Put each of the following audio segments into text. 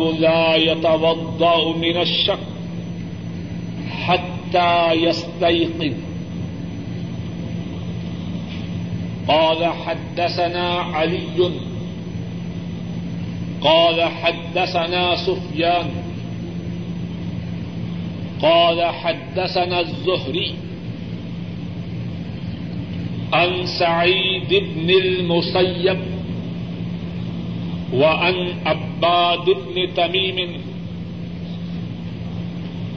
باب لا يتوضا من الشك حتى يستيقظ. قال حدثنا علي، قال حدثنا سفيان، قال حدثنا الزهري عن سعيد بن المسيب وعن عباد بن تميم،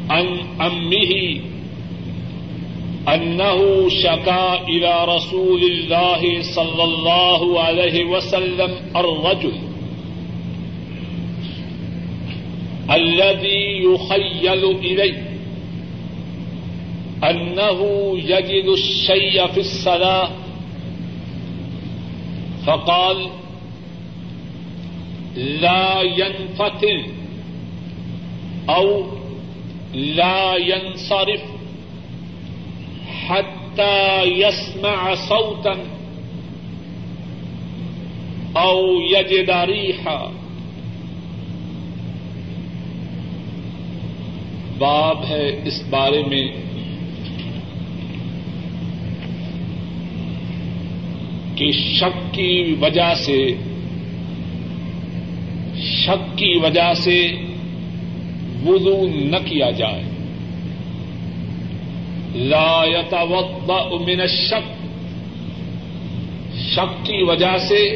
عن أمه، أنه شكا إلى رسول الله صلى الله عليه وسلم الرجل الذي يخيل إليه، أنه يجد الشيء في الصلاة، فقال لا ينفتل أو لا ينصرف حتى يسمع صوتا أو يجد ريحا. باب ہے اس بارے میں کہ شک کی وجہ سے شک کی وجہ سے وضو نہ کیا جائے۔ لا يتوضا من الشک شک کی وجہ سے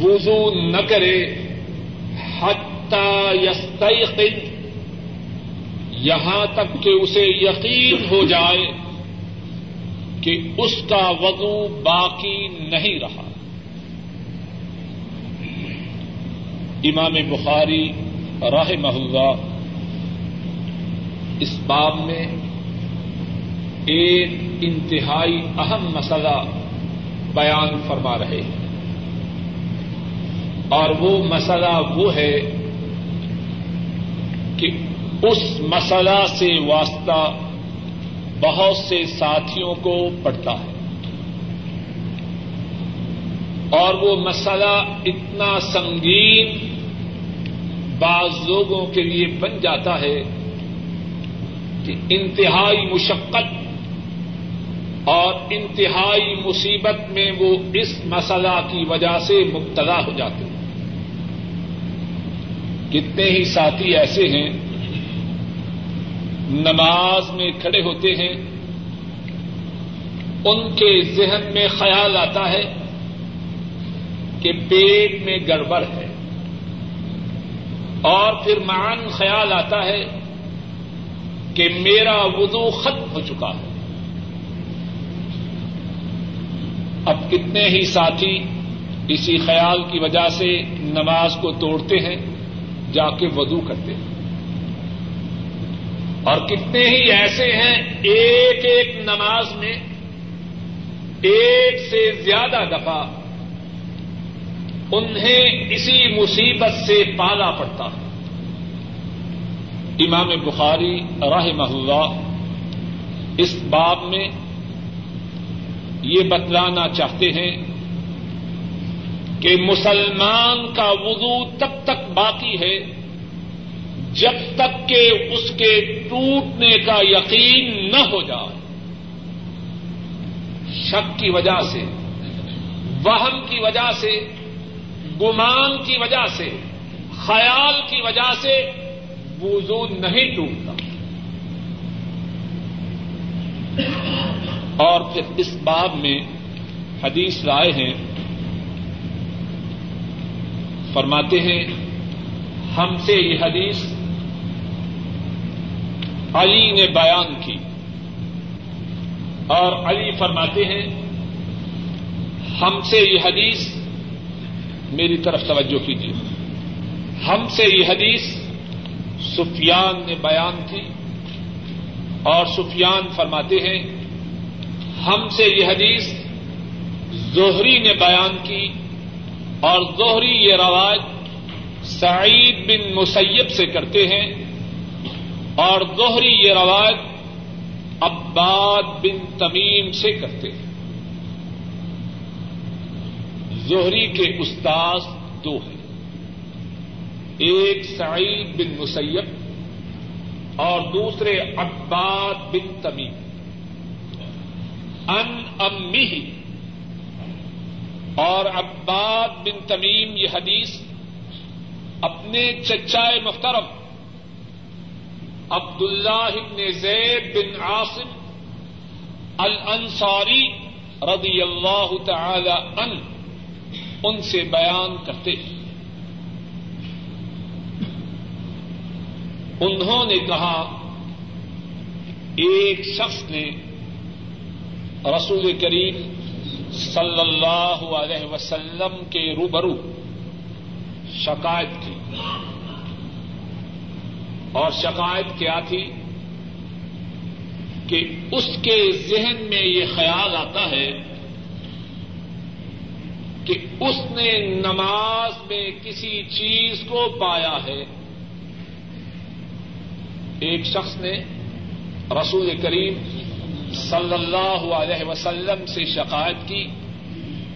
وضو نہ کرے۔ حتی یستیقظ۔ یہاں تک کہ اسے یقین ہو جائے کہ اس کا وضو باقی نہیں رہا۔ امام بخاری راہ محلہ اس باب میں ایک انتہائی اہم مسئلہ بیان فرما رہے ہیں۔ اور وہ مسئلہ وہ ہے کہ اس مسئلہ سے واسطہ بہت سے ساتھیوں کو پڑتا ہے۔ اور وہ مسئلہ اتنا سنگین بعض لوگوں کے لیے بن جاتا ہے کہ انتہائی مشقت اور انتہائی مصیبت میں وہ اس مسئلہ کی وجہ سے مبتلا ہو جاتے ہیں۔ کتنے ہی ساتھی ایسے ہیں، نماز میں کھڑے ہوتے ہیں، ان کے ذہن میں خیال آتا ہے کہ پیٹ میں گڑبڑ ہے۔ اور پھر مان خیال آتا ہے کہ میرا وضو ختم ہو چکا ہے۔ اب کتنے ہی ساتھی اسی خیال کی وجہ سے نماز کو توڑتے ہیں، جا کے وضو کرتے ہیں۔ اور کتنے ہی ایسے ہیں، ایک ایک نماز میں ایک سے زیادہ دفعہ انہیں اسی مصیبت سے پالا پڑتا۔ ہے امام بخاری راہ اللہ اس باب میں یہ بتلانا چاہتے ہیں کہ مسلمان کا وضو تب تک باقی ہے جب تک کہ اس کے ٹوٹنے کا یقین نہ ہو جائے۔ شک کی وجہ سے، وہم کی وجہ سے گمان کی وجہ سے، خیال کی وجہ سے وضو نہیں ٹوٹتا۔ اور پھر اس باب میں حدیث رائے ہیں، فرماتے ہیں، ہم سے یہ حدیث علی نے بیان کی۔ اور علی فرماتے ہیں، ہم سے یہ حدیث میری طرف توجہ کیجیے۔ ہم سے یہ حدیث سفیان نے بیان کی اور سفیان فرماتے ہیں، ہم سے یہ حدیث زہری نے بیان کی اور زہری یہ روایت سعید بن مسیب سے کرتے ہیں اور زہری یہ روایت عباد بن تمیم سے کرتے ہیں۔ زہری کے استاذ دو ہیں۔ ایک سعید بن مسیب اور دوسرے عباد بن تمیم۔ ان امی اور عباد بن تمیم یہ حدیث اپنے چچائے محترم عبد اللہ بن زید بن عاصم الانصاری رضی اللہ تعالی ان ان سے بیان کرتے ہیں۔ انہوں نے کہا، ایک شخص نے رسول کریم صلی اللہ علیہ وسلم کے روبرو شکایت کی۔ اور شکایت کیا تھی؟ کہ اس کے ذہن میں یہ خیال آتا ہے کہ اس نے نماز میں کسی چیز کو پایا ہے۔ ایک شخص نے رسول کریم صلی اللہ علیہ وسلم سے شکایت کی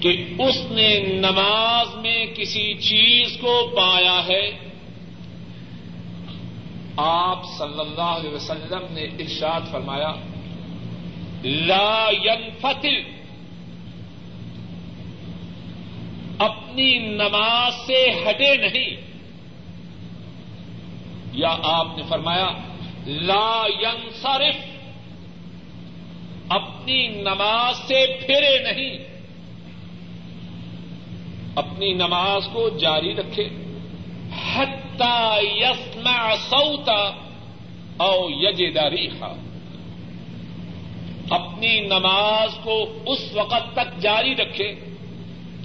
کہ اس نے نماز میں کسی چیز کو پایا ہے۔ آپ صلی اللہ علیہ وسلم نے ارشاد فرمایا، لا ينفتل اپنی نماز سے ہٹے نہیں۔ یا آپ نے فرمایا، لا ينصرف اپنی نماز سے پھرے نہیں۔ اپنی نماز کو جاری رکھے۔ حتی یسمع سوتا او یجداری اپنی نماز کو اس وقت تک جاری رکھے۔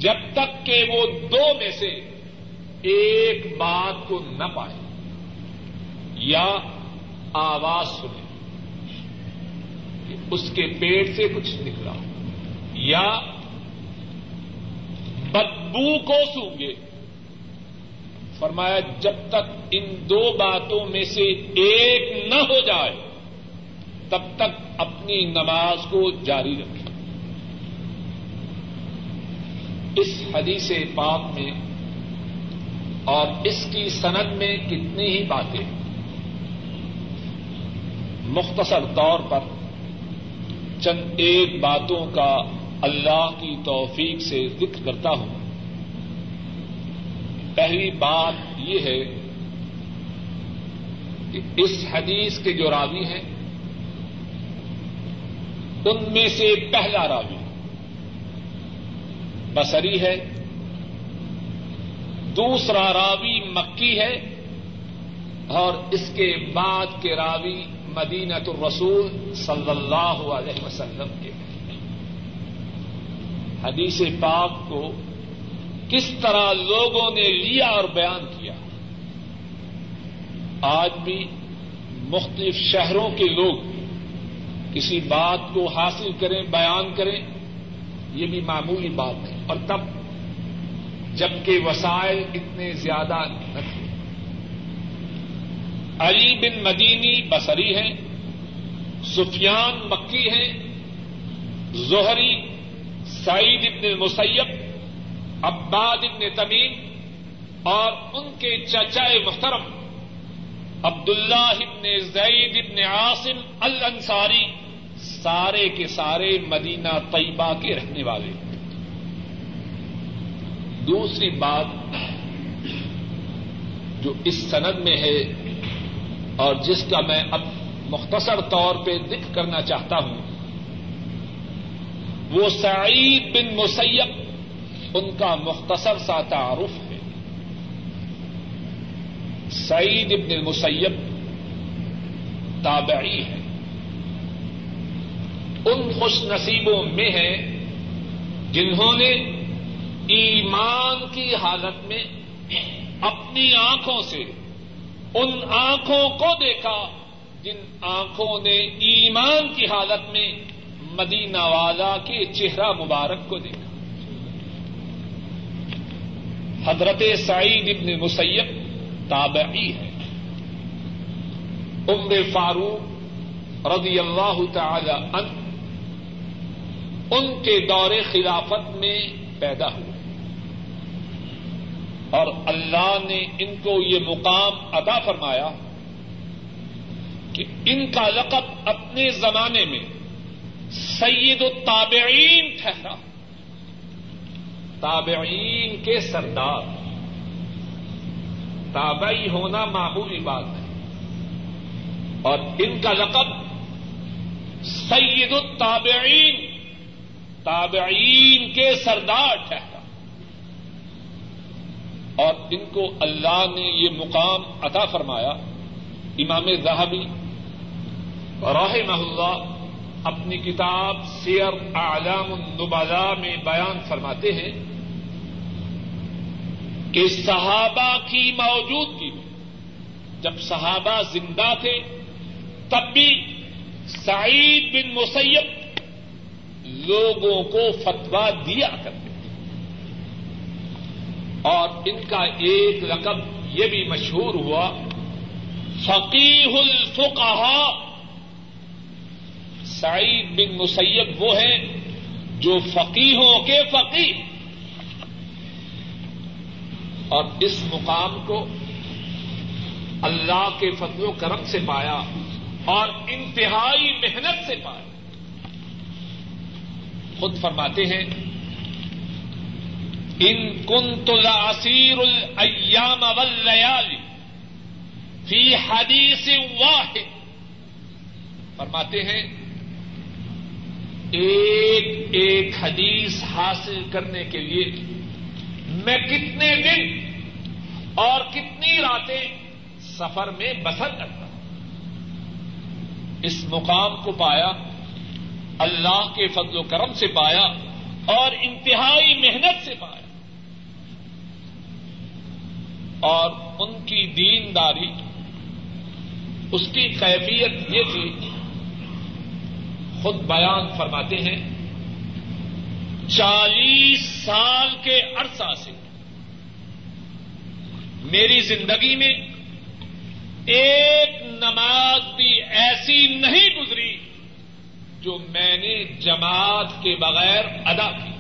جب تک کہ وہ دو میں سے ایک بات کو نہ پائے یا آواز سنے کہ اس کے پیٹ سے کچھ نکلا یا بدبو کو سونگے۔ فرمایا، جب تک ان دو باتوں میں سے ایک نہ ہو جائے، تب تک اپنی نماز کو جاری رکھے۔ اس حدیث پاک میں اور اس کی سند میں کتنی ہی باتیں مختصر طور پر چند ایک باتوں کا اللہ کی توفیق سے ذکر کرتا ہوں۔ پہلی بات یہ ہے کہ اس حدیث کے جو راوی ہیں، ان میں سے پہلا راوی بسری ہے، دوسرا راوی مکی ہے، اور اس کے بعد کے راوی مدینت الرسول صلی اللہ علیہ وسلم کے حدیث پاک کو کس طرح لوگوں نے لیا اور بیان کیا۔ آج بھی مختلف شہروں کے لوگ کسی بات کو حاصل کریں، بیان کریں یہ بھی معمولی بات ہے۔ اور تب جبکہ وسائل اتنے زیادہ نہ تھے علی بن مدینی بصری ہیں، سفیان مکی ہیں، زہری سعید ابن المسیب، عباد ابن تمیم اور ان کے چچائے محترم عبداللہ ابن زید ابن عاصم الانصاری۔ سارے کے سارے مدینہ طیبہ کے رہنے والے۔ دوسری بات جو اس سند میں ہے اور جس کا میں اب مختصر طور پہ ذکر کرنا چاہتا ہوں، وہ سعید بن مسیب، ان کا مختصر سا تعارف ہے۔ سعید بن المسیب تابعی ہے۔ ان خوش نصیبوں میں ہیں جنہوں نے ایمان کی حالت میں اپنی آنکھوں سے ان آنکھوں کو دیکھا، جن آنکھوں نے ایمان کی حالت میں مدینہ والا کے چہرہ مبارک کو دیکھا۔ حضرت سعید ابن مسیب تابعی ہے عمر فاروق رضی اللہ تعالی ان ان کے دور خلافت میں پیدا ہوئے۔ اور اللہ نے ان کو یہ مقام عطا فرمایا کہ ان کا لقب اپنے زمانے میں سید التابعین ٹھہرا۔ تابعین کے سردار۔ تابعی ہونا معمولی بات ہے۔ اور ان کا لقب سید التابعین تابعین کے سردار ٹھہرا اور ان کو اللہ نے یہ مقام عطا فرمایا۔ امام زہبی رحمہ اللہ اپنی کتاب سیر اعلام النبلاء میں بیان فرماتے ہیں کہ صحابہ کی موجودگی میں جب صحابہ زندہ تھے، تب بھی سعید بن مسیب لوگوں کو فتوا دیا کرتے اور ان کا ایک رقب یہ بھی مشہور ہوا فقیح الفقہا سعید بن مسیب وہ ہیں جو فقیحوں کے فقیر اور اس مقام کو اللہ کے فضل و کرم سے پایا اور انتہائی محنت سے پایا۔ خود فرماتے ہیں، ان کن تلاسیر الایام واللیالی فی حدیث واحد. فرماتے ہیں، ایک ایک حدیث حاصل کرنے کے لیے میں کتنے دن اور کتنی راتیں سفر میں بسر کرتا ہوں؟ اس مقام کو پایا اللہ کے فضل و کرم سے پایا اور انتہائی محنت سے پایا اور ان کی دینداری، اس کی کیفیت یہ تھی، خود بیان فرماتے ہیں، چالیس سال کے عرصہ سے میری زندگی میں ایک نماز بھی ایسی نہیں گزری جو میں نے جماعت کے بغیر ادا کی۔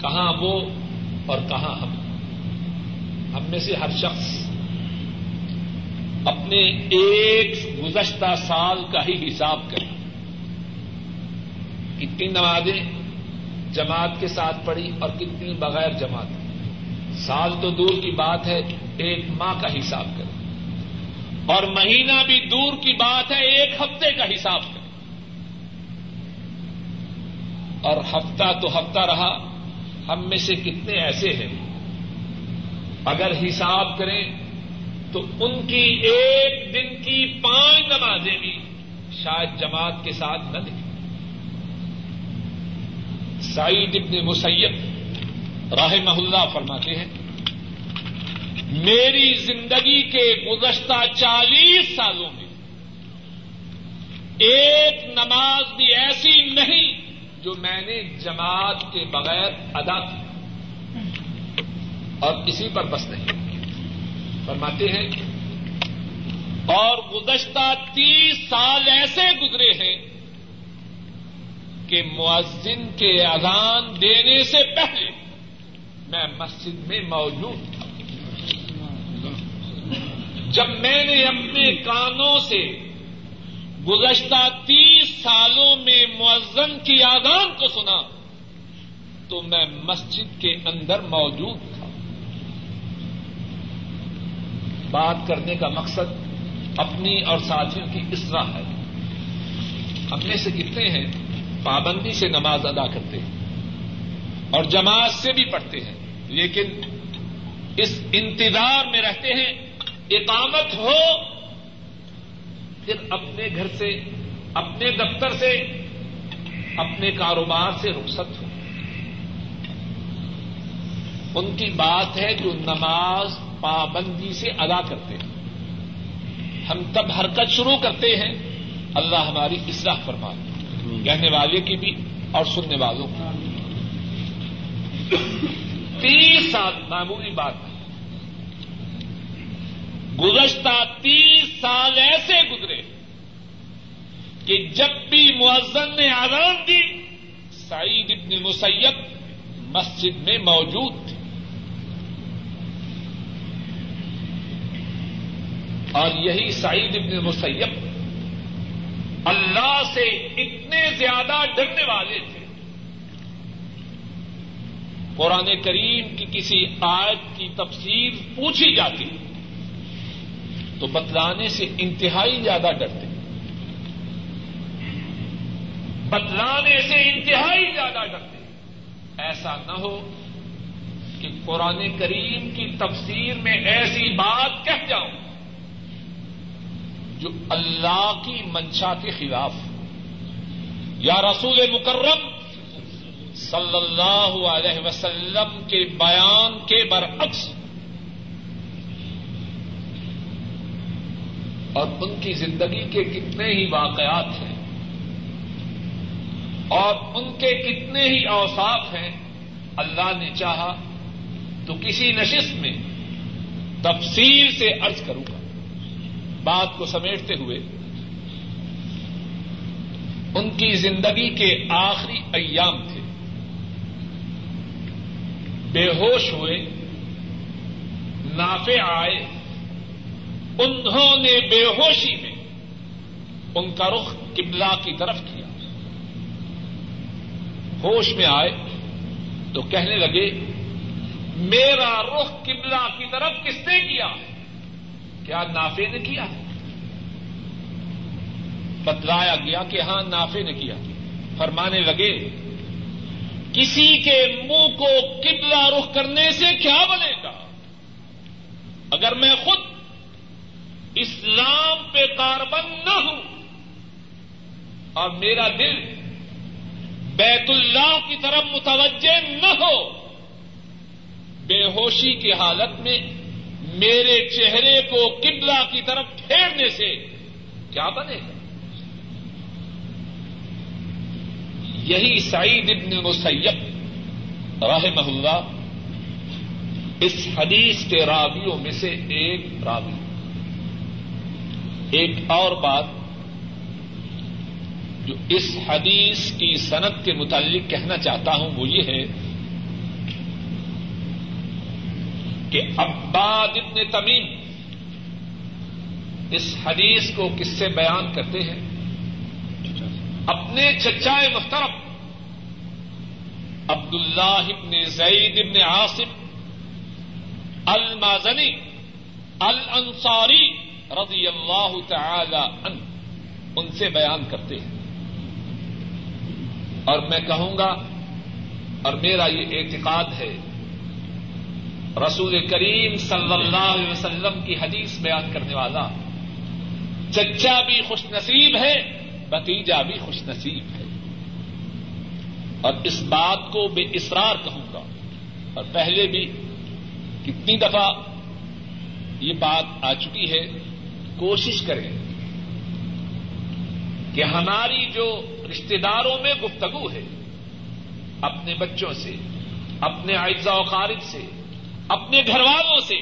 کہاں وہ اور کہاں ہم۔ ہم میں سے ہر شخص اپنے ایک گزشتہ سال کا ہی حساب کرے۔ کتنی نمازیں جماعت کے ساتھ پڑھی اور کتنی بغیر جماعت۔ سال تو دور کی بات ہے ایک ماہ کا حساب کرے۔ اور مہینہ بھی دور کی بات ہے، ایک ہفتے کا حساب کرے اور ہفتہ تو ہفتہ رہا، ہم میں سے کتنے ایسے ہیں؟ اگر حساب کریں تو ان کی ایک دن کی پانچ نمازیں بھی شاید جماعت کے ساتھ نہ دکھیں سعید ابن مسیب راہ محلہ فرماتے ہیں میری زندگی کے گزشتہ چالیس سالوں میں ایک نماز بھی ایسی نہیں جو میں نے جماعت کے بغیر ادا کی۔ اور اسی پر بس نہیں۔ فرماتے ہیں اور گزشتہ تیس سال ایسے گزرے ہیں کہ مؤذن کے اذان دینے سے پہلے میں مسجد میں موجود تھا۔ جب میں نے اپنے کانوں سے گزشتہ تیس سالوں میں معذن کی آدان کو سنا، تو میں مسجد کے اندر موجود تھا۔ بات کرنے کا مقصد اپنی اور ساتھیوں کی اصلاح ہے۔ ہم میں سے کتنے ہیں، پابندی سے نماز ادا کرتے ہیں اور جماعت سے بھی پڑھتے ہیں، لیکن اس انتظار میں رہتے ہیں اقامت ہو، پھر اپنے گھر سے، اپنے دفتر سے، اپنے کاروبار سے رخصت ہو۔ ان کی بات ہے جو نماز پابندی سے ادا کرتے ہیں۔ ہم تب حرکت شروع کرتے ہیں، اللہ ہماری اصلاح فرما کہنے والے کی بھی اور سننے والوں کی تیس سال، معمولی بات ہے۔ گزشتہ تیس سال ایسے گزرے کہ جب بھی مؤذن نے آرام دی، سعید ابن مسیب مسجد میں موجود تھے اور یہی سعید ابن مسیب اللہ سے اتنے زیادہ ڈرنے والے تھے۔ قرآن کریم کی کسی آیت کی تفسیر پوچھی جاتی۔ تو بتلانے سے انتہائی زیادہ ڈرتے بتلانے سے انتہائی زیادہ ڈرتے ایسا نہ ہو کہ قرآن کریم کی تفسیر میں ایسی بات کہہ جاؤں جو اللہ کی منشا کے خلاف یا رسول مکرم صلی اللہ علیہ وسلم کے بیان کے برعکس اور ان کی زندگی کے کتنے ہی واقعات ہیں اور ان کے کتنے ہی اوساف ہیں، اللہ نے چاہا تو کسی نشست میں تفصیل سے ارض کروں گا۔ بات کو سمیٹتے ہوئے، ان کی زندگی کے آخری ایام تھے۔ بے ہوش ہوئے نافے آئے انہوں نے بے ہوشی میں ان کا رخ قبلہ کی طرف کیا۔ ہوش میں آئے تو کہنے لگے، میرا رخ قبلہ کی طرف کس نے کیا؟ کیا نافے نے کیا؟ بتلایا گیا کہ ہاں نافے نے کیا۔ فرمانے لگے، کسی کے منہ کو قبلہ رخ کرنے سے کیا بنے گا؟ اگر میں خود اسلام پہ کاربن نہ ہوں اور میرا دل بیت اللہ کی طرف متوجہ نہ ہو۔ بے ہوشی کی حالت میں میرے چہرے کو قبلہ کی طرف پھیرنے سے کیا بنے؟ گا یہی سعید ابن مسیب رحمہ اللہ اس حدیث کے راویوں میں سے ایک راوی۔ ایک اور بات جو اس حدیث کی صنعت کے متعلق کہنا چاہتا ہوں وہ یہ ہے کہ عباد ابن تمیم اس حدیث کو کس سے بیان کرتے ہیں۔ اپنے چچائے محترم عبد اللہ ابن زید ابن عاصم المازنی الانصاری رضی اللہ تعالی عنہ، ان سے بیان کرتے ہیں۔ اور میں کہوں گا، اور میرا یہ اعتقاد ہے، رسول کریم صلی اللہ علیہ وسلم کی حدیث بیان کرنے والا، چچا بھی خوش نصیب ہے بتیجا بھی خوش نصیب ہے۔ اور اس بات کو بے اسرار کہوں گا، اور پہلے بھی کتنی دفعہ یہ بات آ چکی ہے۔ کوشش کریں کہ ہماری جو رشتے داروں میں گفتگو ہے، اپنے بچوں سے، اپنے اعزا و خارج سے، اپنے گھر والوں سے،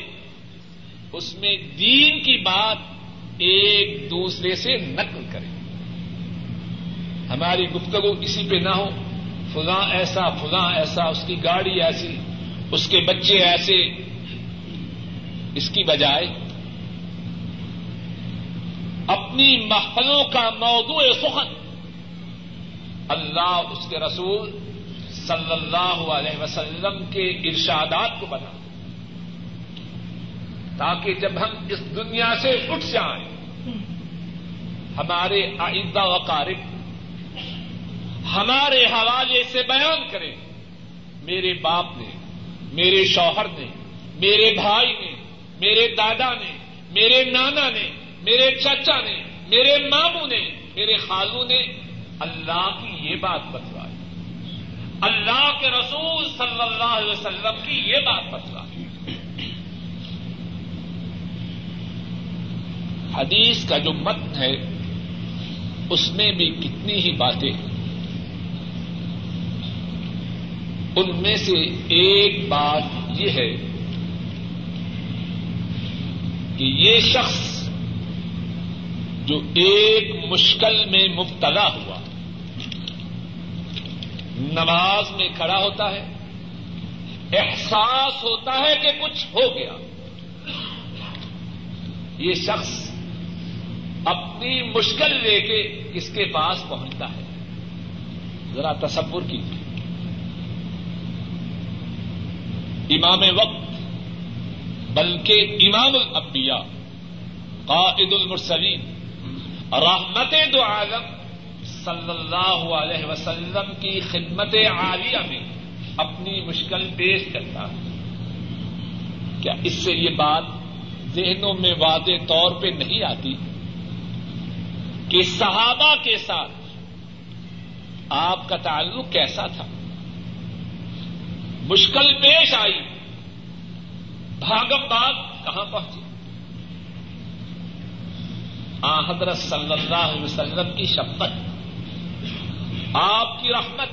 اس میں دین کی بات ایک دوسرے سے نقل کریں۔ ہماری گفتگو کسی پہ نہ ہو، فلاں ایسا فلاں ایسا، اس کی گاڑی ایسی، اس کے بچے ایسے۔ اس کی بجائے اپنی محفلوں کا موضوع سخن۔ اللہ اس کے رسول صلی اللہ علیہ وسلم کے ارشادات کو بنا۔ تاکہ جب ہم اس دنیا سے اٹھ جائیں، ہمارے آئندہ وقارب، ہمارے حوالے سے بیان کریں۔ میرے باپ نے، میرے شوہر نے، میرے بھائی نے، میرے دادا نے، میرے نانا نے میرے چچا نے، میرے ماموں نے، میرے خالو نے اللہ کی یہ بات بتلائی۔ اللہ کے رسول صلی اللہ علیہ وسلم کی یہ بات بتلائی۔ حدیث کا جو متن ہے، اس میں بھی کتنی ہی باتیں ہیں۔ ان میں سے ایک بات یہ ہے کہ یہ شخص جو ایک مشکل میں مبتلا ہوا۔ نماز میں کھڑا ہوتا ہے۔ احساس ہوتا ہے کہ کچھ ہو گیا۔ یہ شخص اپنی مشکل لے کے کس کے پاس پہنچتا ہے۔ ذرا تصور کی امام وقت، بلکہ امام الانبیاء، قائد المرسلین۔ رحمت دو عالم صلی اللہ علیہ وسلم کی خدمت عالیہ میں اپنی مشکل پیش کرتا کیا اس سے یہ بات ذہنوں میں واضح طور پہ نہیں آتی کہ صحابہ کے ساتھ آپ کا تعلق کیسا تھا؟ مشکل پیش آئی، بھاگم باغ کہاں پہنچی آ، حضرت صلی اللہ علیہ وسلم کی شفقت، آپ کی رحمت،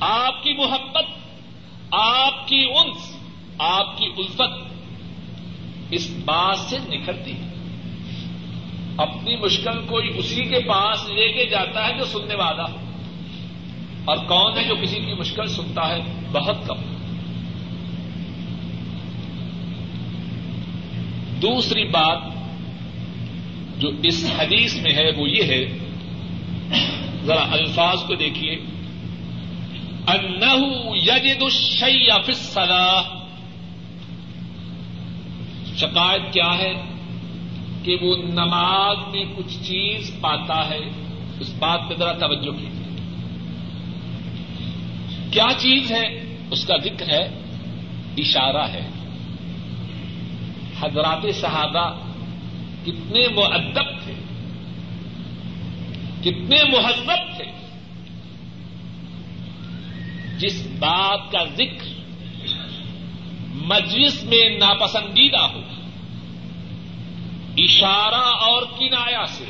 آپ کی محبت، آپ کی انس، آپ کی الفت اس بات سے نکھرتی ہے۔ اپنی مشکل کوئی اسی کے پاس لے کے جاتا ہے جو سننے والا۔ اور کون ہے جو کسی کی مشکل سنتا ہے؟ بہت کم۔ دوسری بات جو اس حدیث میں ہے وہ یہ ہے، ذرا الفاظ کو دیکھیے۔ انہو یجد الشیء فی الصلاح۔ شکایت کیا ہے؟ کہ وہ نماز میں کچھ چیز پاتا ہے۔ اس بات پہ ذرا توجہ کی کیا چیز ہے؟ اس کا ذکر ہے، اشارہ ہے۔ حضرات صحابہ کتنے معدب تھے، کتنے مہذب تھے۔ جس بات کا ذکر مجلس میں ناپسندیدہ ہو اشارہ اور کنایا سے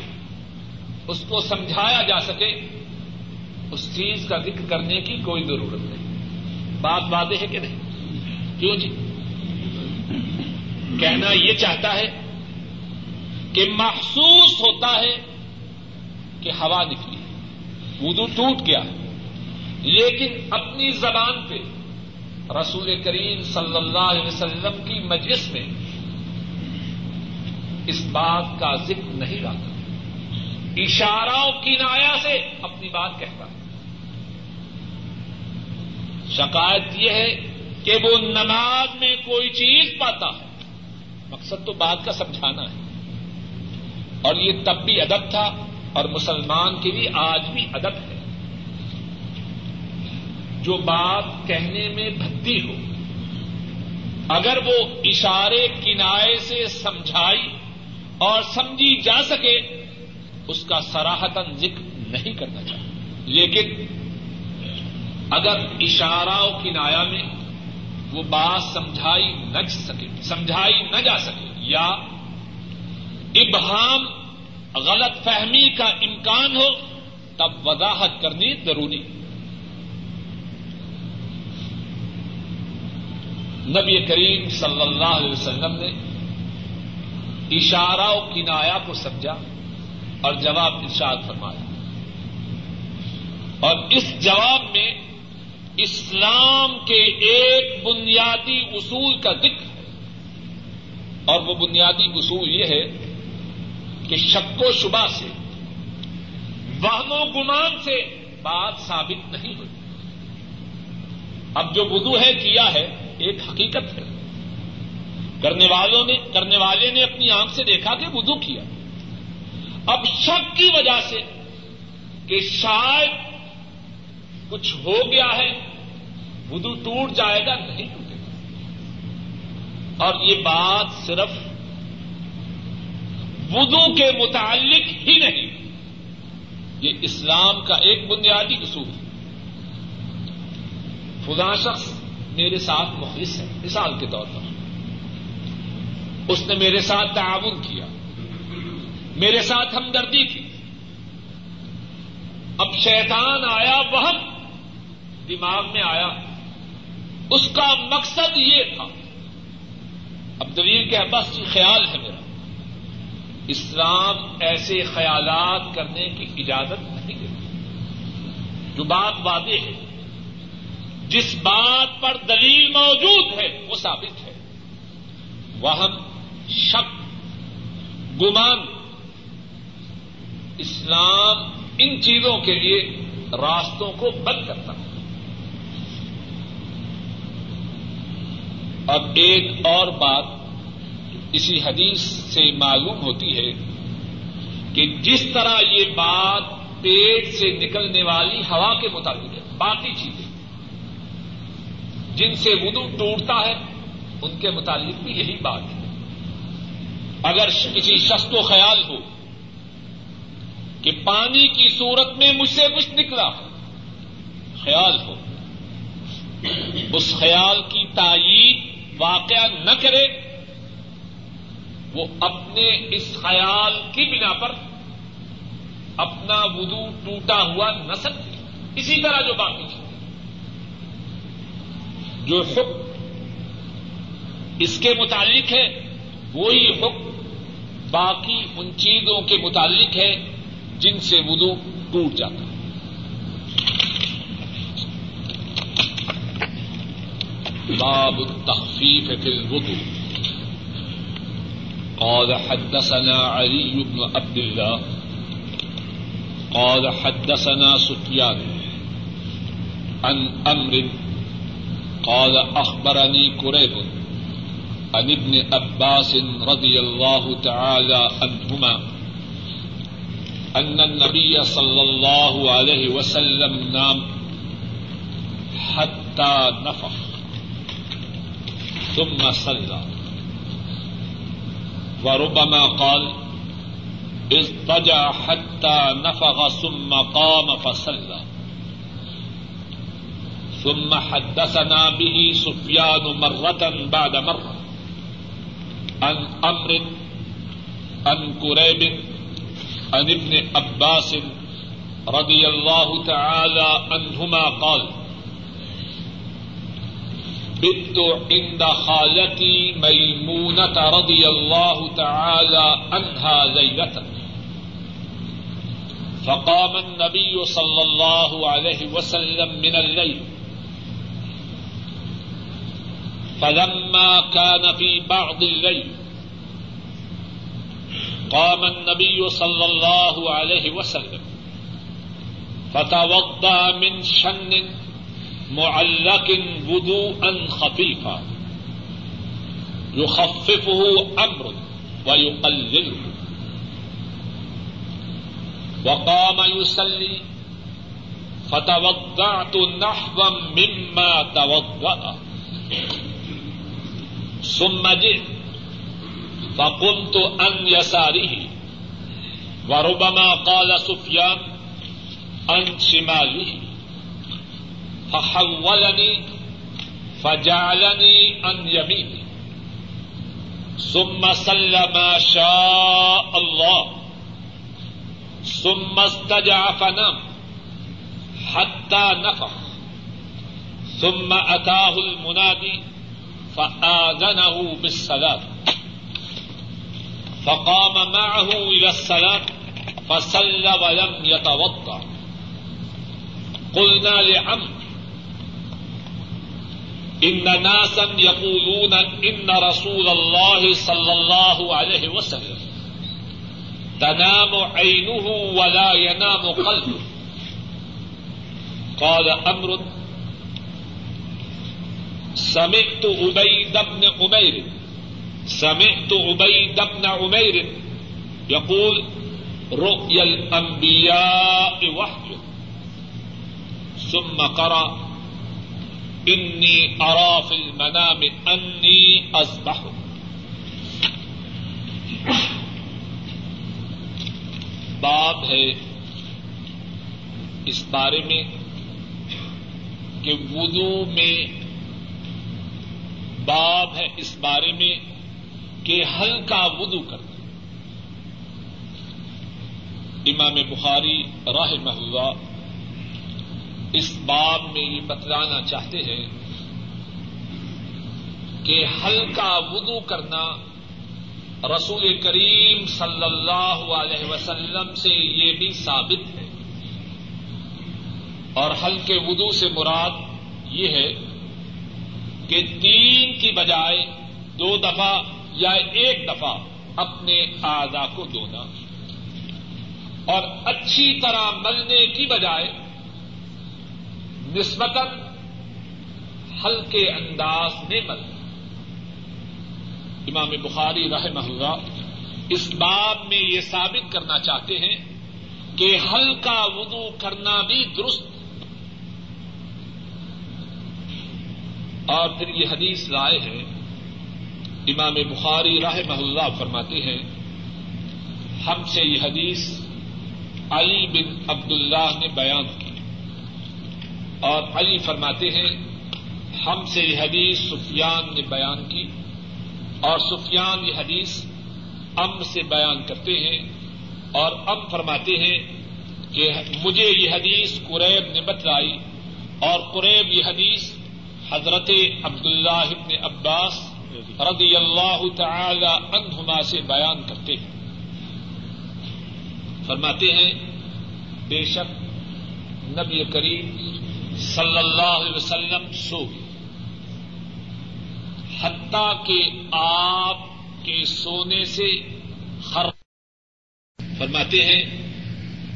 اس کو سمجھایا جا سکے، اس چیز کا ذکر کرنے کی کوئی ضرورت نہیں۔ بات واضح ہے کہ نہیں؟ کیوں جی؟ کہنا یہ چاہتا ہے کہ محسوس ہوتا ہے کہ ہوا نکلی، وضو ٹوٹ گیا۔ لیکن اپنی زبان پہ رسول کریم صلی اللہ علیہ وسلم کی مجلس میں اس بات کا ذکر نہیں رہتا اشارہ کنایا سے اپنی بات کہتا۔ ہے شکایت یہ ہے کہ وہ نماز میں کوئی چیز پاتا۔ ہے مقصد تو بات کا سمجھانا ہے۔ اور یہ تب بھی ادب تھا اور مسلمان کے لیے آج بھی ادب ہے۔ جو بات کہنے میں بھتی ہو، اگر وہ اشارے کنائے سے سمجھائی اور سمجھی جا سکے، اس کا سراہتن ذکر نہیں کرنا چاہیے لیکن اگر اشارہ و کنایا میں وہ بات سمجھائی نہ سکے، سمجھائی نہ جا سکے، یا ابہام، غلط فہمی کا امکان ہو، تب وضاحت کرنی ضروری۔ نبی کریم صلی اللہ علیہ وسلم نے اشارہ و کنایا کو سمجھا اور جواب ارشاد فرمایا۔ اور اس جواب میں اسلام کے ایک بنیادی اصول کا ذکر ہے۔ اور وہ بنیادی اصول یہ ہے کہ شک و شبہ سے، وہم و گمان سے بات ثابت نہیں ہوئی۔ اب جو بدو ہے، کیا ہے، ایک حقیقت ہے۔ کرنے والوں نے، کرنے والے نے اپنی آنکھ سے دیکھا کہ وضو کیا۔ اب شک کی وجہ سے کہ شاید کچھ ہو گیا ہے، وضو ٹوٹ جائے گا، نہیں ٹوٹے گا۔ اور یہ بات صرف وضو کے متعلق ہی نہیں۔ یہ اسلام کا ایک بنیادی اصول ہے۔ خدا شخص میرے ساتھ مخلص ہے، مثال کے طور پر۔ اس نے میرے ساتھ تعاون کیا، میرے ساتھ ہمدردی کی۔ اب شیطان آیا وہ دماغ میں آیا۔ اس کا مقصد یہ تھا۔ اب دلیل کے بس خیال ہے میرا۔ اسلام ایسے خیالات کرنے کی اجازت نہیں دیتا۔ جو بات واضح ہے، جس بات پر دلیل موجود ہے، وہ ثابت ہے۔ وہم شک، گمان۔ اسلام ان چیزوں کے لیے راستوں کو بند کرتا ہے۔ اب ایک اور بات اسی حدیث سے معلوم ہوتی ہے کہ جس طرح یہ بات پیٹ سے نکلنے والی ہوا کے مطابق ہے باقی چیزیں جن سے وضو ٹوٹتا ہے، ان کے متعلق بھی یہی بات ہے۔ اگر کسی شخص کو خیال ہو کہ پانی کی صورت میں مجھ سے کچھ نکلا، خیال ہو، اس خیال کی تائید واقعہ نہ کرے وہ اپنے اس خیال کی بنا پر اپنا وضو ٹوٹا ہوا نہ سکتے اسی طرح جو باقی چیزیں۔ جو حکم اس کے متعلق ہے، وہی حکم باقی ان چیزوں کے متعلق ہے جن سے وضو ٹوٹ جاتا۔ ہے باب التخفيف في الوضوء قال حدثنا علي بن عبد الله. قال حدثنا سفيان عن أمر. قال أخبرني كريب عن ابن عباس رضي الله تعالى عنهما أن النبي صلى الله عليه وسلم نام حتى نفخ، ثم صلى. وربما قال اضطجع حتى نفغ ثم قام فصلى. ثم حدثنا به سفيان مرة بعد مرة عن أمر، عن كريب، عن ابن عباس رضي الله تعالى عنهما قال بت عند خالتي ميمونة رضي الله تعالى عنها ليلة. فقام النبي صلى الله عليه وسلم من الليل. فلما كان في بعض الليل، قام النبي صلى الله عليه وسلم. فتوضا من شن معلق ودو وضوءا خفيفا يخففه امر و ويقلله وقام يصلي فتوضعت نحوا مما توضأ. ثم جئت فقمت عن يساره. وربما قال سفيان عن شماله. فحولني، فجعلني عن يميني. ثم صلى ما شاء الله. ثم استجع فنام حتى نفخ. ثم أتاه المنادي، فآذنه بالصلاة فقام معه إلى الصلاة فصلى ولم يتوضأ. قلنا لعمرو ان ناسا يقولون ان رسول الله صلى الله عليه وسلم. تنام عينه ولا ينام قلبه. قال امر سمعت عبيد بن عمير سمعت عبيد بن عمير يقول رؤيا الانبياء وحي ثم قرأ. انی اراف المنام انی ازبح باب ہے اس بارے میں کہ وضو میں باب ہے اس بارے میں کہ ہلکا وضو کرنا. امام بخاری راہ محلہ اس باب میں یہ بتلانا چاہتے ہیں کہ ہلکا وضو کرنا رسول کریم صلی اللہ علیہ وسلم سے یہ بھی ثابت ہے۔ اور ہلکے وضو سے مراد یہ ہے کہ تین کی بجائے دو دفعہ یا ایک دفعہ اپنے آزا کو دھونا اور اچھی طرح ملنے کی بجائے نسبتاً ہلکے انداز میں امام بخاری رحمہ اللہ اس باب میں یہ ثابت کرنا چاہتے ہیں کہ ہلکا وضو کرنا بھی درست۔ اور پھر یہ حدیث لائے ہیں۔ امام بخاری رحمہ اللہ فرماتے ہیں، ہم سے یہ حدیث علی بن عبد اللہ نے بیان کی۔ اور علی فرماتے ہیں، ہم سے یہ حدیث سفیان نے بیان کی۔ اور سفیان یہ حدیث ام سے بیان کرتے ہیں اور ام فرماتے ہیں کہ مجھے یہ حدیث قریب نے بتلائی۔ اور قریب یہ حدیث حضرت عبداللہ ابن عباس رضی اللہ تعالی عنہما سے بیان کرتے ہیں۔ فرماتے ہیں، بے شک نبی کریم صلی اللہ علیہ وسلم سو۔ حتیٰ کہ آپ کے سونے سے ہر فرماتے ہیں،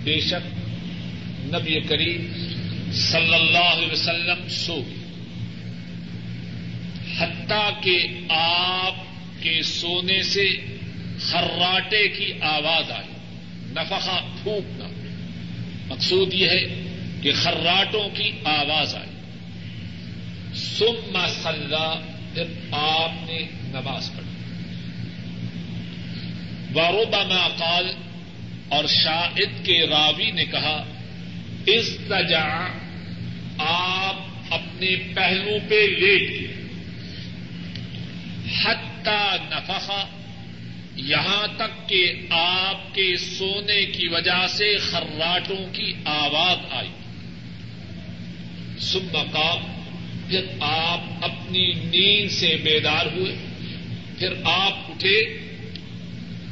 بے شک نبی کریم صلی اللہ علیہ وسلم سو۔ حتیٰ کہ آپ کے سونے سے خراٹے کی آواز آئی۔ نفقہ پھونکنا۔ مقصود یہ ہے کہ خراٹوں کی آواز آئی۔ سم مسلح پھر آپ نے نماز پڑھی۔ واروبا قال، اور شاہد کے راوی نے کہا اس تجا آپ اپنے پہلو پہ لیٹ گئے۔ حتی نفخا یہاں تک کہ آپ کے سونے کی وجہ سے خراٹوں کی آواز آئی۔ مقام پھر آپ اپنی نیند سے بیدار ہوئے۔ پھر آپ اٹھے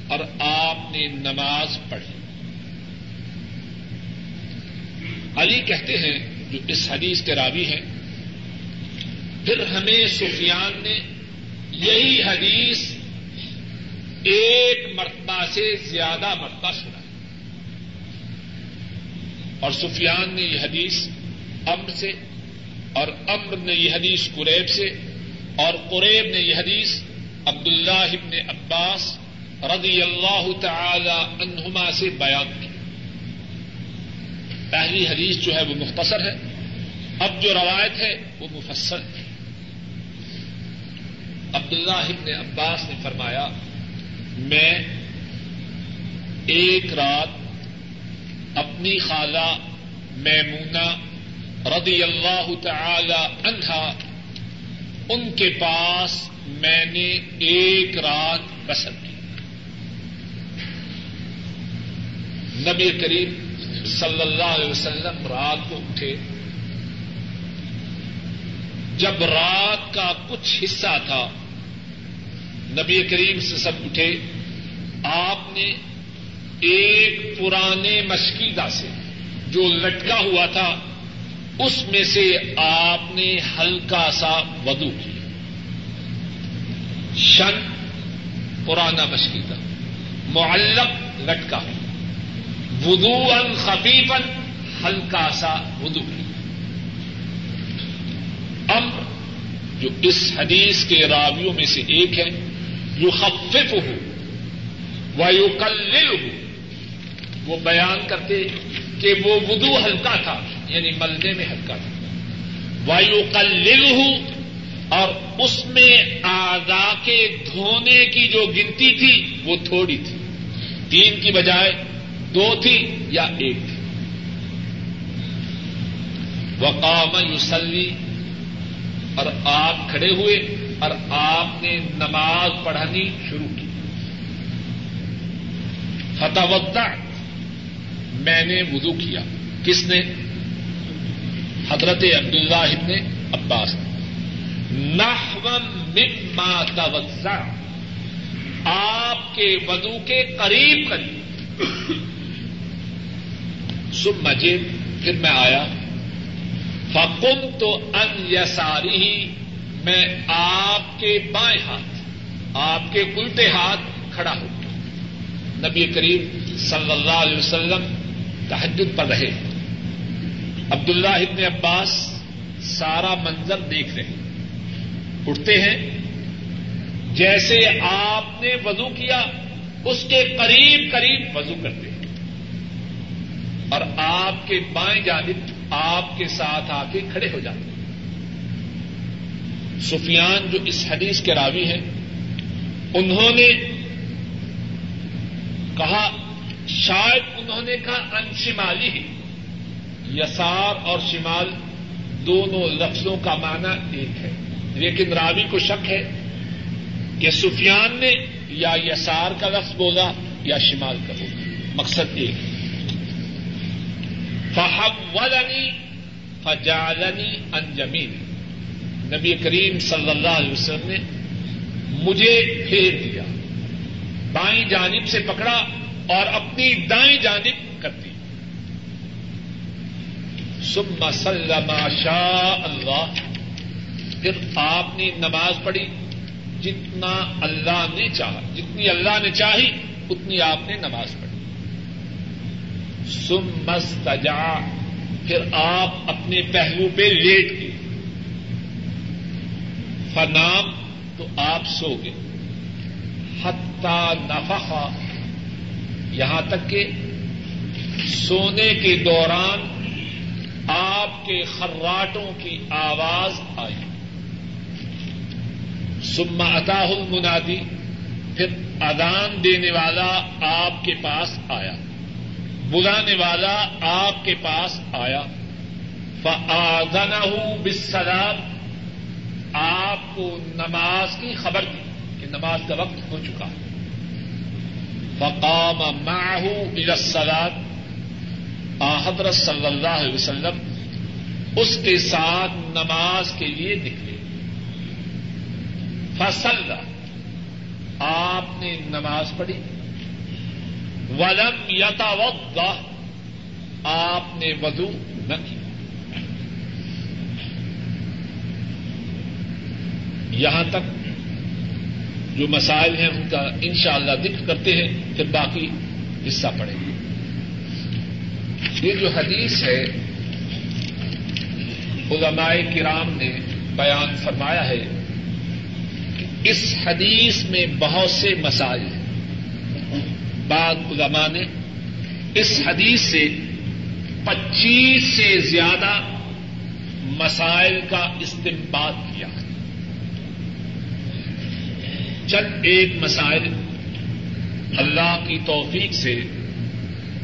اور آپ نے نماز پڑھی۔ علی کہتے ہیں، جو اس حدیث کے راوی ہیں، پھر ہمیں سفیان نے یہی حدیث ایک مرتبہ سے زیادہ مرتبہ سنا اور سفیان نے یہ حدیث امر سے اور امر نے یہ حدیث قریب سے اور قریب نے یہ حدیث عبد اللہ ابن عباس رضی اللہ تعالی عنہما سے بیان کی۔ پہلی حدیث جو ہے وہ مختصر ہے۔ اب جو روایت ہے وہ مفصل ہے۔ عبد اللہ ابن عباس نے فرمایا، میں ایک رات اپنی خالہ میمونہ رضی اللہ تعالی عنہا، ان کے پاس میں نے ایک رات بسر کی۔ نبی کریم صلی اللہ علیہ وسلم رات کو اٹھے۔ جب رات کا کچھ حصہ تھا، نبی کریم سے سب اٹھے۔ آپ نے ایک پرانے مشکیدہ سے جو لٹکا ہوا تھا اس میں سے آپ نے ہلکا سا ودو کیا۔ شن، پرانا مشکل معلق، لٹکا۔ ودو ان خفیفن ہلکا سا ودو کیا۔ امر، جو اس حدیث کے راویوں میں سے ایک ہے جو خفف ہو وہ کل ہو وہ بیان کرتے کہ وہ ودو ہلکا تھا۔ یعنی ملنے میں ہلکا تھا وایو کل ہوں اور اس میں آزا کے دھونے کی جو گنتی تھی، وہ تھوڑی تھی۔ تین کی بجائے دو تھی یا ایک تھی۔ وقام یوسلی اور آپ کھڑے ہوئے، اور آپ نے نماز پڑھانی شروع کی۔ فتح وقت میں نے وضو کیا۔ کس نے؟ حضرت عبداللہ ابن عباس مما توسع آپ کے ودو کے قریب قریب۔ سب مجھے پھر میں آیا۔ فکم تو ان یساری ہی میں آپ کے بائیں ہاتھ، آپ کے الٹے ہاتھ کھڑا ہو نبی کریم صلی اللہ علیہ وسلم تحجد پر رہے۔ عبداللہ ابن عباس سارا منظر دیکھ رہے اٹھتے ہیں۔ جیسے آپ نے وضو کیا، اس کے قریب قریب وضو کرتے ہیں۔ اور آپ کے بائیں جانب آپ کے ساتھ آ کے کھڑے ہو جاتے ہیں۔ سفیان جو اس حدیث کے راوی ہیں، انہوں نے کہا، شاید انہوں نے کہا ان شمالی ہی۔ یسار اور شمال دونوں لفظوں کا معنی ایک ہے۔ لیکن راوی کو شک ہے کہ سفیان نے یا یسار کا لفظ بولا یا شمال کا بولا۔ مقصد ایک ہے۔ فحولنی فجالنی انجمین نبی کریم صلی اللہ علیہ وسلم نے مجھے پھیر دیا۔ بائیں جانب سے پکڑا اور اپنی دائیں جانب سم سلم شاہ اللہ۔ پھر آپ نے نماز پڑھی، جتنا اللہ نے چاہا، جتنی اللہ نے چاہی، اتنی آپ نے نماز پڑھی۔ سم مستجا پھر آپ اپنے پہلو پہ لیٹ گئے۔ فنام تو آپ سو گئے۔ حتا نفخا۔ یہاں تک کہ سونے کے دوران آپ کے خراٹوں کی آواز آئی۔ سما اطاح المنادی، پھر ادان دینے والا آپ کے پاس آیا۔ بلانے والا آپ کے پاس آیا۔ فآذنہ بالسلام، آپ کو نماز کی خبر دی کہ نماز کا وقت ہو چکا۔ ہے فقام معه الى الصلاة حضرت صلی اللہ علیہ وسلم اس کے ساتھ نماز کے لیے نکلے۔ فصل آپ نے نماز پڑھی۔ ولم یتا آپ نے وضو نہ کیا۔ یہاں تک جو مسائل ہیں ان کا انشاءاللہ ذکر کرتے ہیں، پھر باقی حصہ پڑیں گے۔ یہ جو حدیث ہے، علماء کرام نے بیان فرمایا ہے کہ اس حدیث میں بہت سے مسائل ہیں۔ بعض علماء نے اس حدیث سے پچیس سے زیادہ مسائل کا استعمال کیا۔ ہے چند ایک مسائل اللہ کی توفیق سے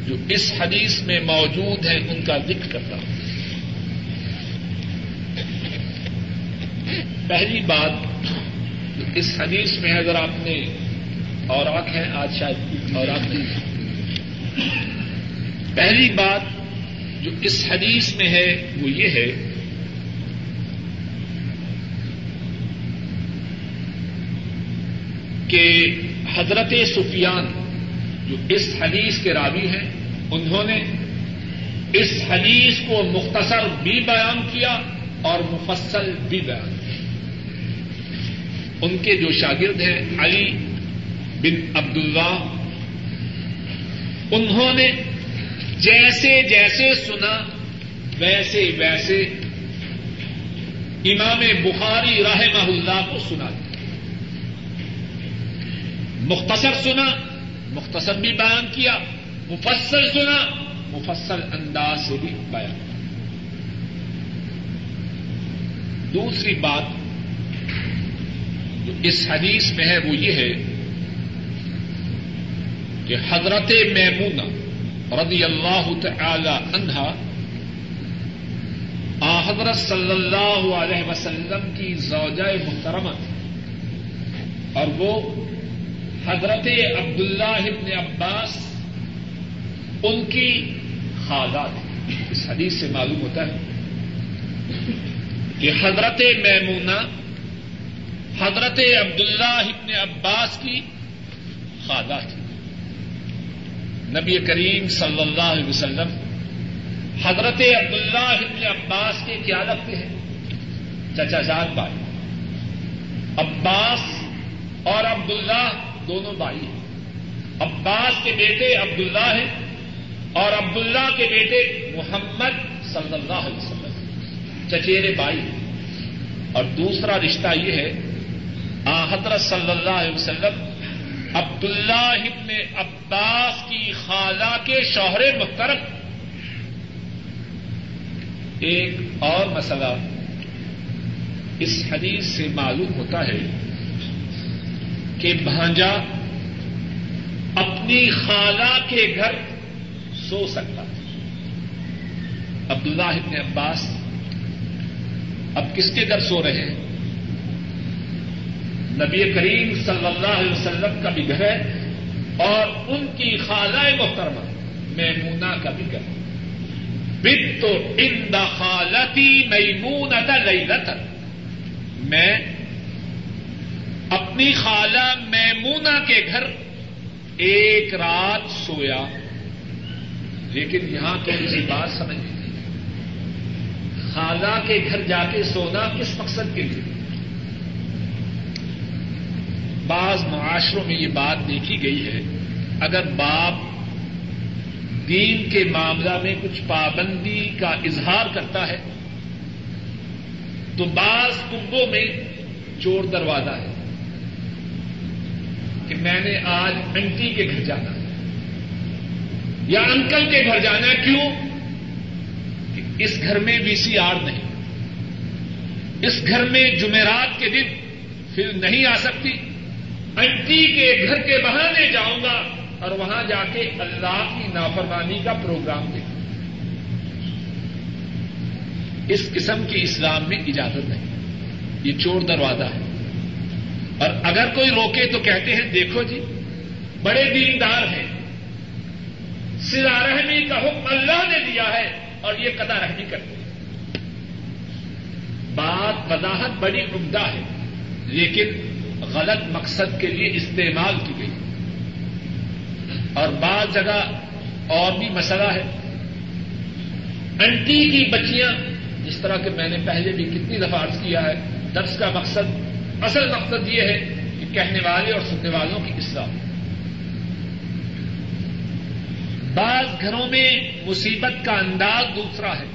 جو اس حدیث میں موجود ہیں، ان کا ذکر کرتا ہوں۔ پہلی بات جو اس حدیث میں اگر آپ نے اور آنکھ ہے، آج شاید اور آنکھ نہیں پہلی بات جو اس حدیث میں ہے، وہ یہ ہے کہ حضرت سفیان جو اس حدیث کے راوی ہیں، انہوں نے اس حدیث کو مختصر بھی بیان کیا اور مفصل بھی بیان کیا۔ ان کے جو شاگرد ہیں، علی بن عبد اللہ انہوں نے جیسے جیسے سنا، ویسے ویسے امام بخاری رحمہ اللہ کو سنا دیا۔ مختصر سنا مختصر بھی بیان کیا، مفصل سنا، مفصل انداز سے بھی بیان کیا۔ دوسری بات جو اس حدیث میں ہے وہ یہ ہے کہ حضرت میمونہ رضی اللہ تعالی عنہا آ حضرت صلی اللہ علیہ وسلم کی زوجہ محترمہ اور وہ حضرت عبداللہ ابن عباس، ان کی خالہ تھی اس حدیث سے معلوم ہوتا ہے کہ حضرت میمونہ، حضرت عبداللہ ابن عباس کی خالہ تھی نبی کریم صلی اللہ علیہ وسلم حضرت عبداللہ ابن عباس کے کیا لگتے ہیں؟ چچا جان بھائی، عباس اور عبداللہ دونوں بھائی ہیں۔ عباس کے بیٹے عبداللہ ہیں اور عبداللہ کے بیٹے محمد صلی اللہ علیہ وسلم چچیرے بھائی۔ اور دوسرا رشتہ یہ ہے، آ حضرت صلی اللہ علیہ وسلم عبداللہ ابن عباس کی خالہ کے شوہر محترم۔ ایک اور مسئلہ اس حدیث سے معلوم ہوتا ہے کہ بھانجا اپنی خالہ کے گھر سو سکتا تھا۔ عبداللہ ابن عباس اب کس کے گھر سو رہے ہیں؟ نبی کریم صلی اللہ علیہ وسلم کا بھی گھر ہے اور ان کی خالہ محترمہ میمونہ کا بھی گھر بت تو ان خالتی میمون لیلتن۔ میں اپنی خالہ میمونہ کے گھر ایک رات سویا۔ لیکن یہاں تو کسی بات سمجھ نہیں خالہ کے گھر جا کے سونا کس مقصد کے لیے؟ بعض معاشروں میں یہ بات دیکھی گئی ہے، اگر باپ دین کے معاملہ میں کچھ پابندی کا اظہار کرتا ہے، تو بعض کنبوں میں چور دروازہ ہے۔ کہ میں نے آج انٹی کے گھر جانا یا انکل کے گھر جانا کیوں؟ کہ اس گھر میں وی سی آر نہیں۔ اس گھر میں جمعرات کے دن پھر نہیں آ سکتی۔ انٹی کے گھر کے بہانے جاؤں گا اور وہاں جا کے اللہ کی نافرمانی کا پروگرام دیکھوں۔ اس قسم کی اسلام میں اجازت نہیں۔ یہ چور دروازہ ہے۔ اور اگر کوئی روکے تو کہتے ہیں، دیکھو جی بڑے دیندار ہیں۔ سلا رحمی کا حکم اللہ نے دیا ہے اور یہ قدا رحمی کرتے ہیں۔ بات وضاحت بڑی عمدہ ہے، لیکن غلط مقصد کے لیے استعمال کی گئی۔ اور بعض جگہ اور بھی مسئلہ ہے۔ انٹی کی بچیاں، جس طرح کہ میں نے پہلے بھی کتنی دفعہ عرض کیا ہے، درس کا مقصد اصل مقصد یہ ہے کہ کہنے والے اور سننے والوں کی اصلاح۔ بعض گھروں میں مصیبت کا انداز دوسرا ہے۔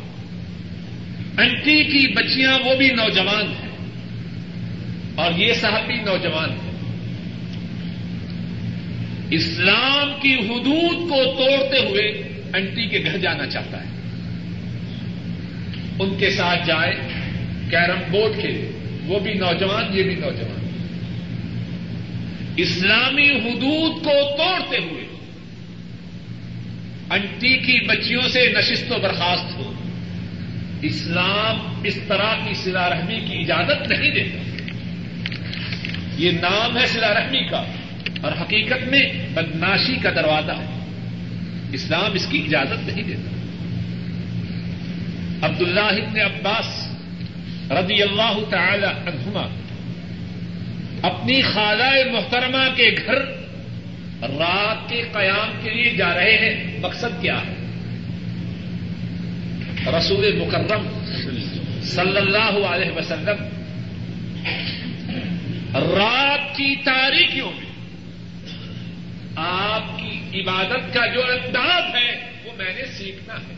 انٹی کی بچیاں وہ بھی نوجوان ہیں۔ اور یہ صاحب بھی نوجوان ہیں۔ اسلام کی حدود کو توڑتے ہوئے انٹی کے گھر جانا چاہتا ہے۔ ان کے ساتھ جائے کیرم بورڈ کھیلے وہ بھی نوجوان، یہ بھی نوجوان۔ اسلامی حدود کو توڑتے ہوئے انٹی کی بچیوں سے نشست و برخاست ہو۔ اسلام اس طرح کی سلا رحمی کی اجازت نہیں دیتا۔ یہ نام ہے سلا رحمی کا اور حقیقت میں بدناشی کا دروازہ ہے۔ اسلام اس کی اجازت نہیں دیتا۔ عبد اللہ ابن عباس رضی اللہ تعالی عنہما، اپنی خالہ محترمہ کے گھر رات کے قیام کے لیے جا رہے ہیں۔ مقصد کیا ہے؟ رسول مکرم صلی اللہ علیہ وسلم، رات کی تاریخیوں میں آپ کی عبادت کا جو انداز ہے، وہ میں نے سیکھنا ہے۔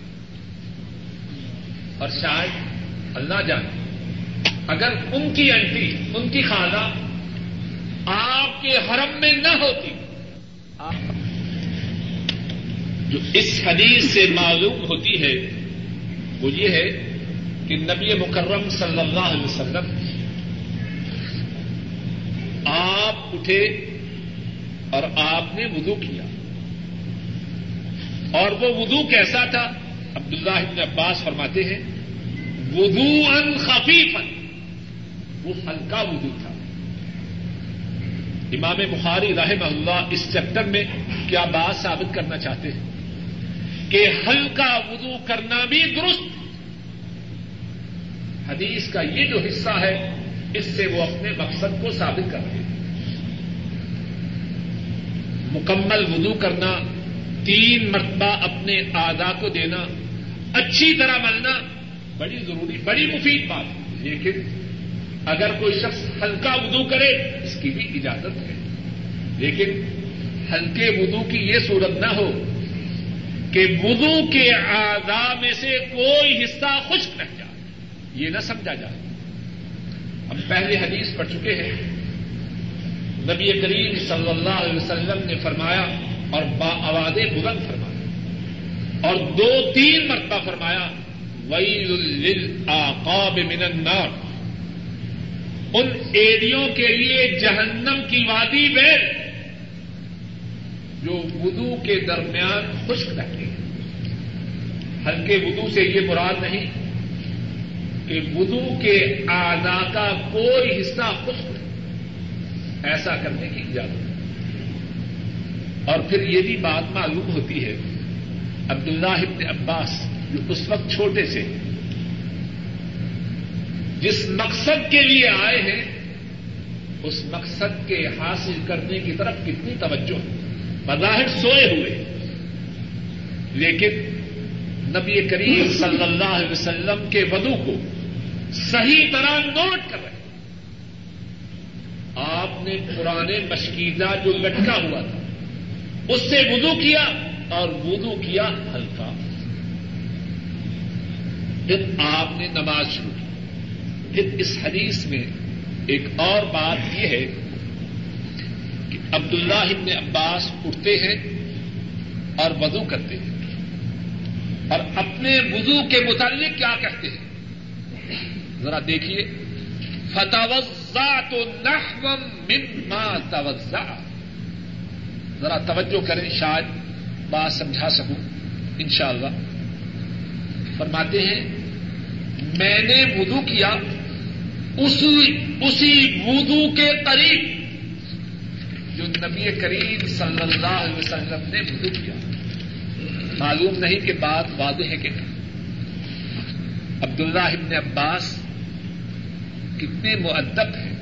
اور شاید اللہ جانے۔ اگر ان کی انٹی، ان کی خالہ آپ کے حرم میں نہ ہوتی، جو اس حدیث سے معلوم ہوتی ہے، وہ یہ ہے کہ نبی مکرم صلی اللہ علیہ وسلم آپ اٹھے اور آپ نے وضو کیا۔ اور وہ وضو کیسا تھا؟ عبداللہ ابن عباس فرماتے ہیں وضو ان خفیفن وہ ہلکا وضو تھا۔ امام بخاری رحم اللہ اس چیپٹر میں کیا بات ثابت کرنا چاہتے ہیں کہ ہلکا وضو کرنا بھی درست۔ حدیث کا یہ جو حصہ ہے، اس سے وہ اپنے مقصد کو ثابت کرتے ہیں۔ مکمل وضو کرنا، تین مرتبہ اپنے آدا کو دینا، اچھی طرح ملنا بڑی ضروری، بڑی مفید بات۔ ہے لیکن اگر کوئی شخص ہلکا وضو کرے، اس کی بھی اجازت ہے۔ لیکن ہلکے وضو کی یہ صورت نہ ہو کہ وضو کے آدھا میں سے کوئی حصہ خشک رہ جائے۔ یہ نہ سمجھا جائے۔ ہم پہلے حدیث پڑھ چکے ہیں۔ نبی کریم صلی اللہ علیہ وسلم نے فرمایا اور با آواز بلند فرمایا اور دو تین مرتبہ فرمایا ویل آقاب من النار۔ ان ایریوں کے لیے جہنم کی وادی میں جو وضو کے درمیان خشک رہتے ہیں۔ ہلکے وضو سے یہ مراد نہیں کہ وضو کے آدا کا کوئی حصہ خشک ایسا کرنے کی اجازت ہے اور پھر یہ بھی بات معلوم ہوتی ہے عبداللہ ابن عباس جو اس وقت چھوٹے سے جس مقصد کے لیے آئے ہیں، اس مقصد کے حاصل کرنے کی طرف کتنی توجہ بظاہر سوئے ہوئے۔ لیکن نبی کریم صلی اللہ علیہ وسلم کے ودو کو صحیح طرح نوٹ کر رہے آپ نے پرانے مشکیزہ جو لٹکا ہوا تھا، اس سے وضو کیا اور وضو کیا ہلکا۔ پھر آپ نے نماز شروع کی۔ پھر اس حدیث میں ایک اور بات یہ ہے کہ عبداللہ ابن عباس اٹھتے ہیں اور وضو کرتے ہیں اور اپنے وضو کے متعلق کیا کہتے ہیں؟ ذرا دیکھیے۔ فتوزا تو نحوم مما توزا ذرا توجہ کریں، شاید بات سمجھا سکوں، انشاءاللہ۔ فرماتے ہیں، میں نے وضو کیا۔ اسی اسی وضو کے قریب جو نبی کریم صلی اللہ علیہ وسلم نے وضو کیا۔ معلوم نہیں کہ بات واضح ہے کہ نہیں۔ عبداللہ ابن عباس کتنے معدب ہیں۔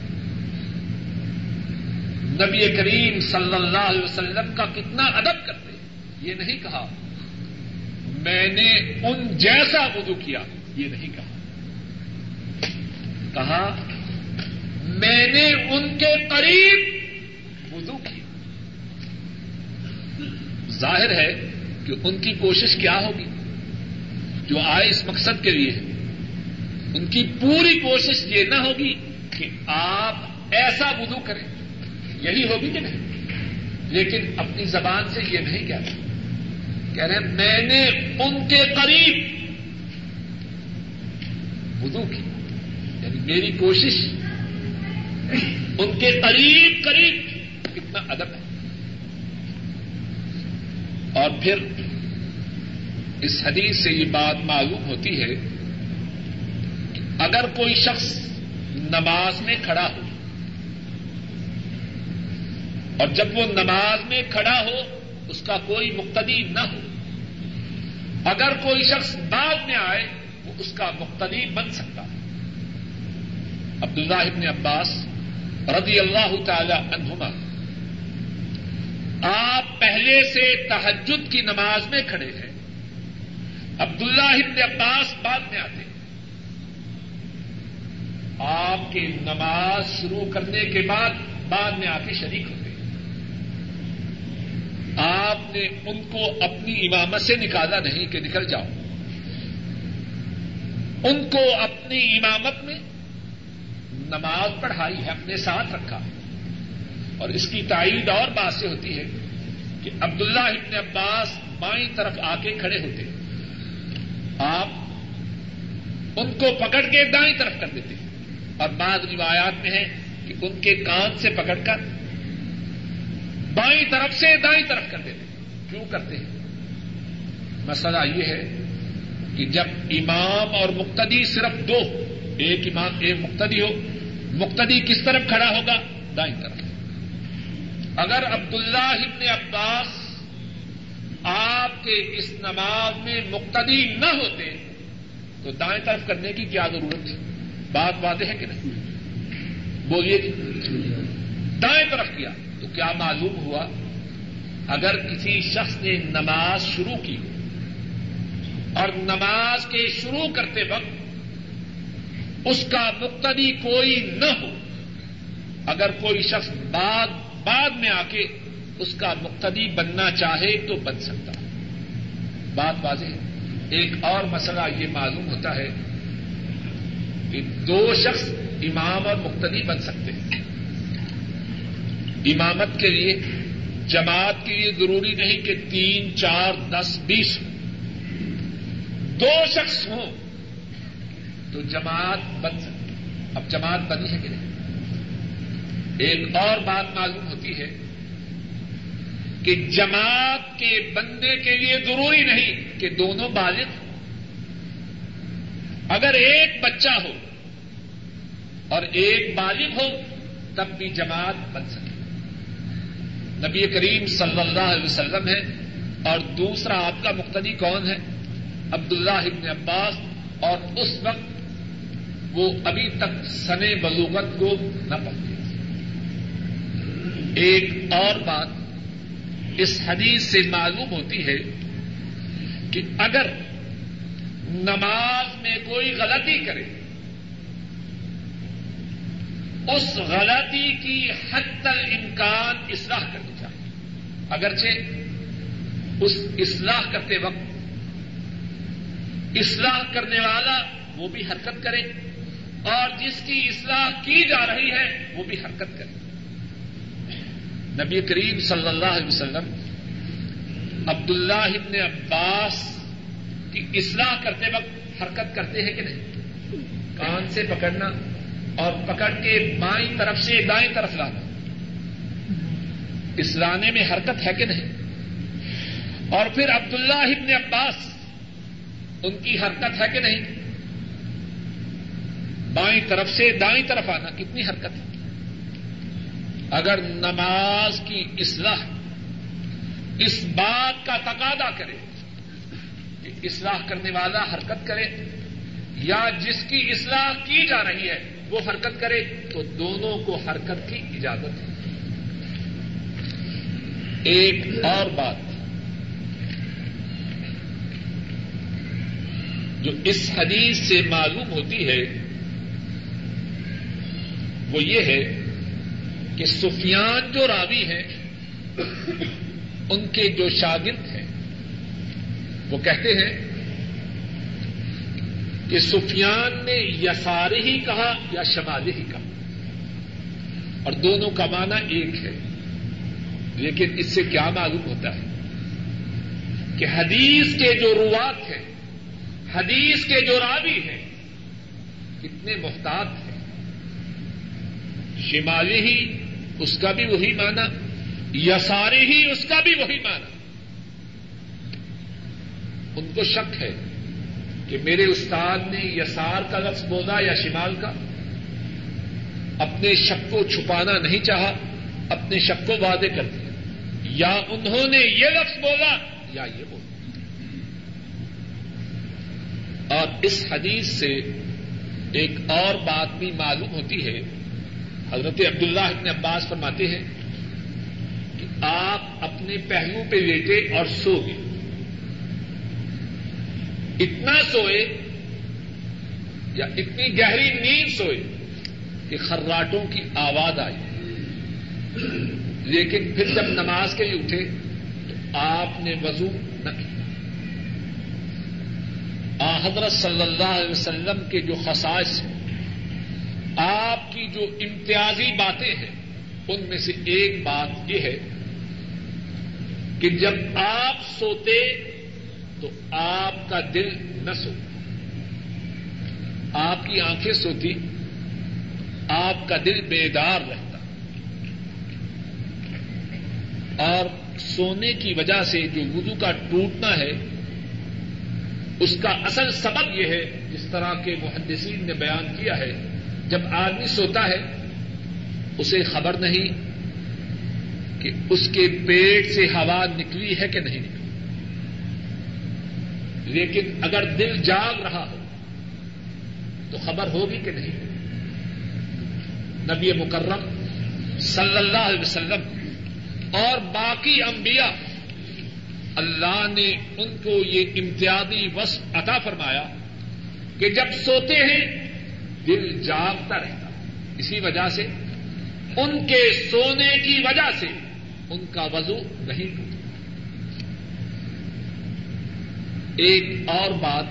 نبی کریم صلی اللہ علیہ وسلم کا کتنا ادب کرتے یہ نہیں کہا، میں نے ان جیسا وضو کیا، یہ نہیں کہا۔ کہا، میں نے ان کے قریب وضو کیا۔ ظاہر ہے کہ ان کی کوشش کیا ہوگی؟ جو آئے اس مقصد کے لیے ان کی پوری کوشش یہ نہ ہوگی کہ آپ ایسا وضو کریں۔ یہی ہوگی کہ نہیں؟ لیکن اپنی زبان سے یہ نہیں کہتے کہہ رہے میں نے ان کے قریب وضو کی میری کوشش ان کے قریب قریب کتنا ادب ہے۔ اور پھر اس حدیث سے یہ بات معلوم ہوتی ہے کہ اگر کوئی شخص نماز میں کھڑا ہو اور جب وہ نماز میں کھڑا ہو، اس کا کوئی مقتدی نہ ہو، اگر کوئی شخص بعد میں آئے، وہ اس کا مقتدی بن سکتا عبداللہ ابن عباس رضی اللہ تعالی عنہما، آپ پہلے سے تحجد کی نماز میں کھڑے ہیں۔ عبداللہ ابن عباس بعد میں آتے ہیں۔ آپ کی نماز شروع کرنے کے بعد بعد میں آ کے شریک ہوتے ہیں۔ آپ نے ان کو اپنی امامت سے نکالا نہیں کہ نکل جاؤ۔ ان کو اپنی امامت میں نماز پڑھائی ہے، اپنے ساتھ رکھا۔ اور اس کی تائید اور بات سے ہوتی ہے کہ عبداللہ ابن عباس بائیں طرف آ کے کھڑے ہوتے آپ ان کو پکڑ کے دائیں طرف کر دیتے اور بعض روایات میں ہے کہ ان کے کان سے پکڑ کر بائیں طرف سے دائیں طرف کر دیتے کیوں کرتے ہیں؟ مسئلہ یہ ہے کہ جب امام اور مقتدی صرف دو، ایک امام، ایک مقتدی ہو مقتدی کس طرف کھڑا ہوگا؟ دائیں طرف۔ اگر عبداللہ ابن عباس آپ کے اس نماز میں مقتدی نہ ہوتے، تو دائیں طرف کرنے کی کیا ضرورت؟ تھی بات واضح ہے کہ نہیں؟ بولیے جی۔ دائیں طرف کیا، تو کیا معلوم ہوا؟ اگر کسی شخص نے نماز شروع کی اور نماز کے شروع کرتے وقت اس کا مقتدی کوئی نہ ہو۔ اگر کوئی شخص بعد بعد میں آ کے اس کا مقتدی بننا چاہے تو بن سکتا بات واضح ایک اور مسئلہ یہ معلوم ہوتا ہے کہ دو شخص امام اور مقتدی بن سکتے ہیں۔ امامت کے لیے، جماعت کے لیے ضروری نہیں کہ تین، چار، دس، بیس ہوں۔ دو شخص ہوں۔ تو جماعت بن سکتی اب جماعت بنی ہے کہ نہیں؟ ایک اور بات معلوم ہوتی ہے کہ جماعت کے بندے کے لیے ضروری نہیں کہ دونوں بالغ ہوں۔ اگر ایک بچہ ہو اور ایک بالغ ہو، تب بھی جماعت بن سکے نبی کریم صلی اللہ علیہ وسلم ہے اور دوسرا آپ کا مقتدی کون ہے؟ عبداللہ ابن عباس۔ اور اس وقت وہ ابھی تک سنے بلوغت کو نہ پہنچے ایک اور بات اس حدیث سے معلوم ہوتی ہے کہ اگر نماز میں کوئی غلطی کرے، اس غلطی کی حد تک امکان اصلاح کرنی چاہیے۔ اگرچہ اس اصلاح کرتے وقت اصلاح کرنے والا وہ بھی حرکت کرے۔ اور جس کی اصلاح کی جا رہی ہے، وہ بھی حرکت کرے۔ نبی کریم صلی اللہ علیہ وسلم عبداللہ ابن عباس کی اصلاح کرتے وقت حرکت کرتے ہیں کہ نہیں؟ کان سے پکڑنا اور پکڑ کے بائیں طرف سے دائیں طرف لانا۔ اس لانے میں حرکت ہے کہ نہیں؟ اور پھر عبداللہ ابن عباس، ان کی حرکت ہے کہ نہیں؟ بائیں طرف سے دائیں طرف آنا کتنی حرکت ہے۔ اگر نماز کی اصلاح اس بات کا تقاضا کرے، کہ اصلاح کرنے والا حرکت کرے، یا جس کی اصلاح کی جا رہی ہے وہ حرکت کرے، تو دونوں کو حرکت کی اجازت ہے۔ ایک اور بات جو اس حدیث سے معلوم ہوتی ہے وہ یہ ہے کہ سفیان جو راوی ہیں، ان کے جو شاگرد ہیں، وہ کہتے ہیں کہ سفیان نے یساری ہی کہا یا شمالی ہی کہا۔ اور دونوں کا معنی ایک ہے۔ لیکن اس سے کیا معلوم ہوتا ہے؟ کہ حدیث کے جو روات ہیں، حدیث کے جو راوی ہیں، کتنے محتاط ہیں۔ شمالی ہی، اس کا بھی وہی مانا یساری ہی، اس کا بھی وہی مانا ان کو شک ہے کہ میرے استاد نے یسار کا لفظ بولا یا شمال کا۔ اپنے شک کو چھپانا نہیں چاہا، اپنے شک کو وعدے کر دیا۔ یا انہوں نے یہ لفظ بولا یا یہ بولا۔ اور اس حدیث سے ایک اور بات بھی معلوم ہوتی ہے۔ حضرت عبداللہ ابن عباس فرماتے ہیں کہ آپ اپنے پہلو پہ لیٹے اور سو گئے۔ اتنا سوئے یا اتنی گہری نیند سوئے کہ خراٹوں کی آواز آئی۔ لیکن پھر جب نماز کے لیے اٹھے تو آپ نے وضو نہ کیا۔ حضرت صلی اللہ علیہ وسلم کے جو خصائص ہیں آپ کی جو امتیازی باتیں ہیں، ان میں سے ایک بات یہ ہے کہ جب آپ سوتے تو آپ کا دل نہ سو۔ آپ کی آنکھیں سوتی، آپ کا دل بیدار رہتا۔ اور سونے کی وجہ سے جو وضو کا ٹوٹنا ہے، اس کا اصل سبب یہ ہے، جس طرح کے محدثین نے بیان کیا ہے جب آدمی سوتا ہے، اسے خبر نہیں کہ اس کے پیٹ سے ہوا نکلی ہے کہ نہیں نکلی۔ لیکن اگر دل جاگ رہا ہو، تو خبر ہوگی کہ نہیں۔ نبی مکرم صلی اللہ علیہ وسلم اور باقی انبیاء، اللہ نے ان کو یہ امتیازی وصف عطا فرمایا کہ جب سوتے ہیں دل جاگتا رہتا اسی وجہ سے ان کے سونے کی وجہ سے ان کا وضو نہیں ہوتا۔ ایک اور بات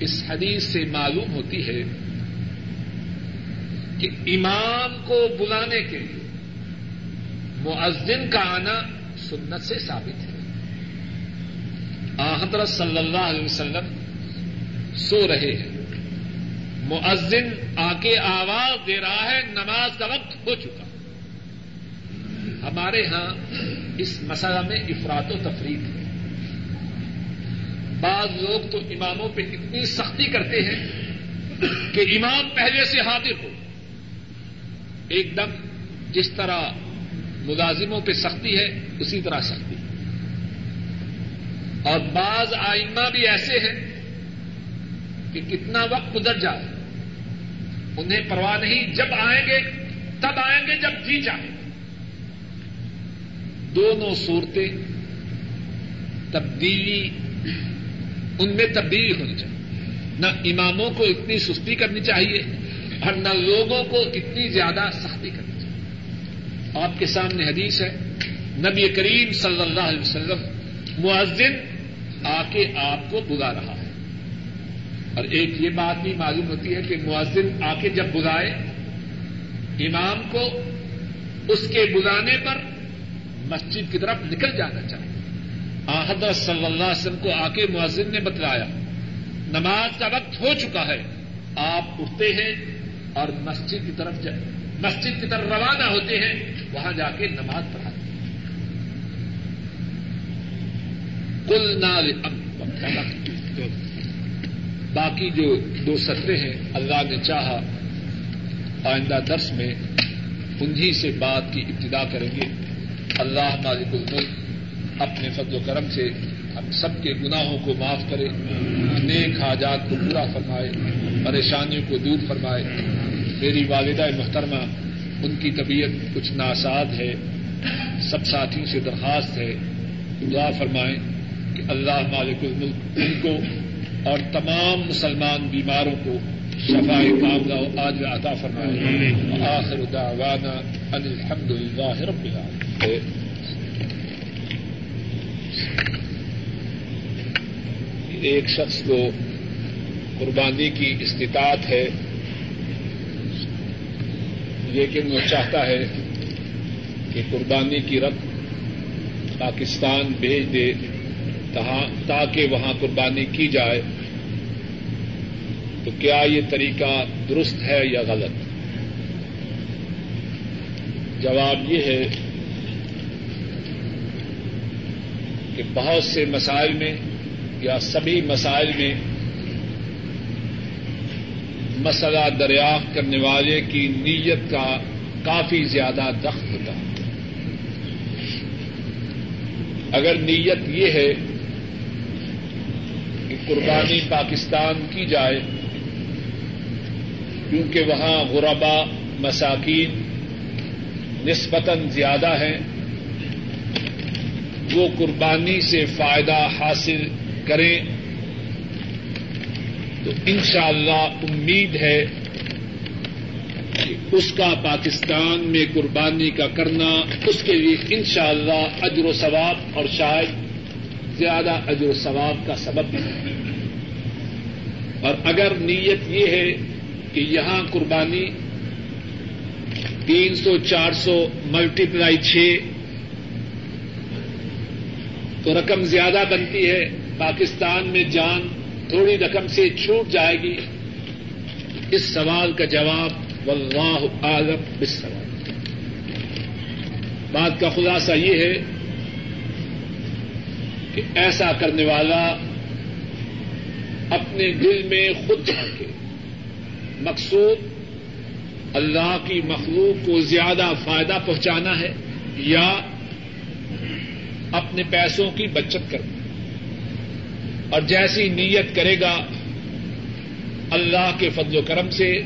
اس حدیث سے معلوم ہوتی ہے کہ امام کو بلانے کے لیے معذن کا آنا سنت سے ثابت ہے۔ حضرت صلی اللہ علیہ وسلم سو رہے ہیں۔ معذن آ کے آواز دے رہا ہے، نماز کا وقت ہو چکا۔ ہمارے ہاں اس مسئلہ میں افراد و تفریح ہے۔ بعض لوگ تو اماموں پہ اتنی سختی کرتے ہیں کہ امام پہلے سے حاضر ہو۔ ایک دم جس طرح ملازموں پہ سختی ہے، اسی طرح سختی۔ اور بعض آئمہ بھی ایسے ہیں کہ کتنا وقت گزر جائے انہیں پرواہ نہیں، جب آئیں گے، تب آئیں گے جب جی جائیں دونوں صورتیں تبدیلی، ان میں تبدیلی ہونی چاہیے۔ نہ اماموں کو اتنی سستی کرنی چاہیے اور نہ لوگوں کو اتنی زیادہ سختی کرنی چاہیے۔ آپ کے سامنے حدیث ہے، نبی کریم صلی اللہ علیہ وسلم معذن آ کے آپ کو بلا رہا۔ ہے اور ایک یہ بات بھی معلوم ہوتی ہے کہ معذن آ کے جب بلائے، امام کو اس کے بلانے پر مسجد کی طرف نکل جانا چاہیے۔ حضرت صلی اللہ علیہ وسلم کو آ کے معذن نے بتلایا، نماز کا وقت ہو چکا ہے، آپ اٹھتے ہیں اور مسجد کی طرف مسجد کی طرف روانہ ہوتے ہیں، وہاں جا کے نماز پڑھاتے ہیں کل نال باقی جو دو سطرے ہیں، اللہ نے چاہا آئندہ درس میں انہیں سے بات کی ابتدا کریں گے۔ اللہ مالک الملک اپنے فضل و کرم سے ہم سب کے گناہوں کو معاف کرے، نیک حاجات کو پورا فرمائے، پریشانیوں کو دور فرمائے۔ میری والدہ محترمہ، ان کی طبیعت کچھ ناساد ہے، سب ساتھیوں سے درخواست ہے۔ دعا فرمائیں کہ اللہ مالک الملک ان کو اور تمام مسلمان بیماروں کو شفا کاملہ آج عطا فرمائے۔ آخر دعوانا ان الحمد للہ رب العالمین۔ ایک شخص کو قربانی کی استطاعت ہے لیکن وہ چاہتا ہے کہ قربانی کی رقم پاکستان بھیج دے۔ تاکہ وہاں قربانی کی جائے۔ تو کیا یہ طریقہ درست ہے یا غلط؟ جواب یہ ہے کہ بہت سے مسائل میں یا سبھی مسائل میں مسئلہ دریافت کرنے والے کی نیت کا کافی زیادہ دخت ہوتا ہے۔ اگر نیت یہ ہے قربانی پاکستان کی جائے، کیونکہ وہاں غربا مساکین نسبتاً زیادہ ہیں، وہ قربانی سے فائدہ حاصل کریں تو شاء اللہ امید ہے کہ اس کا پاکستان میں قربانی کا کرنا، اس کے لیے ان شاء اللہ اجر و ثواب اور شاید زیادہ اجر و ثواب کا سبب بھی اور اگر نیت یہ ہے کہ یہاں قربانی تین سو، چار سو ملٹی پلائی چھ تو رقم زیادہ بنتی ہے، پاکستان میں جان تھوڑی رقم سے چھوٹ جائے گی۔ اس سوال کا جواب واللہ عالم اس سوال بات کا خلاصہ یہ ہے کہ ایسا کرنے والا اپنے دل میں خود جھانکے مقصود اللہ کی مخلوق کو زیادہ فائدہ پہنچانا ہے یا اپنے پیسوں کی بچت کرنا۔ اور جیسی نیت کرے گا اللہ کے فضل و کرم سے،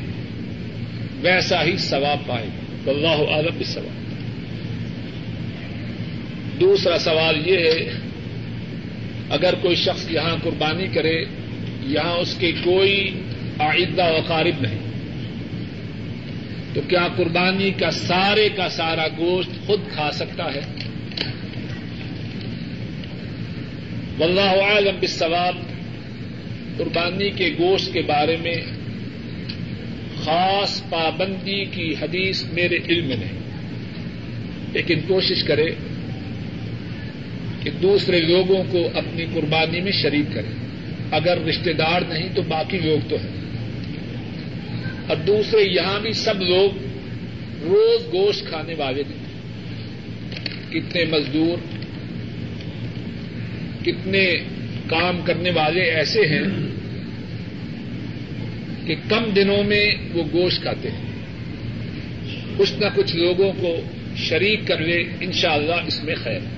ویسا ہی ثواب پائے گا۔ اللہ عالم اس سواب دوسرا سوال یہ ہے اگر کوئی شخص یہاں قربانی کرے، یہاں اس کے کوئی آئندہ وقارب نہیں۔ تو کیا قربانی کا سارے کا سارا گوشت خود کھا سکتا ہے؟ واللہ عالم بالصواب۔ قربانی کے گوشت کے بارے میں خاص پابندی کی حدیث میرے علم میں نہیں۔ لیکن کوشش کرے۔ کہ دوسرے لوگوں کو اپنی قربانی میں شریک کرے اگر رشتے دار نہیں تو باقی لوگ تو ہیں۔ اور دوسرے، یہاں بھی سب لوگ روز گوشت کھانے والے نہیں۔ کتنے مزدور، کتنے کام کرنے والے ایسے ہیں کہ کم دنوں میں وہ گوشت کھاتے ہیں۔ کچھ نہ کچھ لوگوں کو شریک کر لے ان شاء اللہ اس میں خیر۔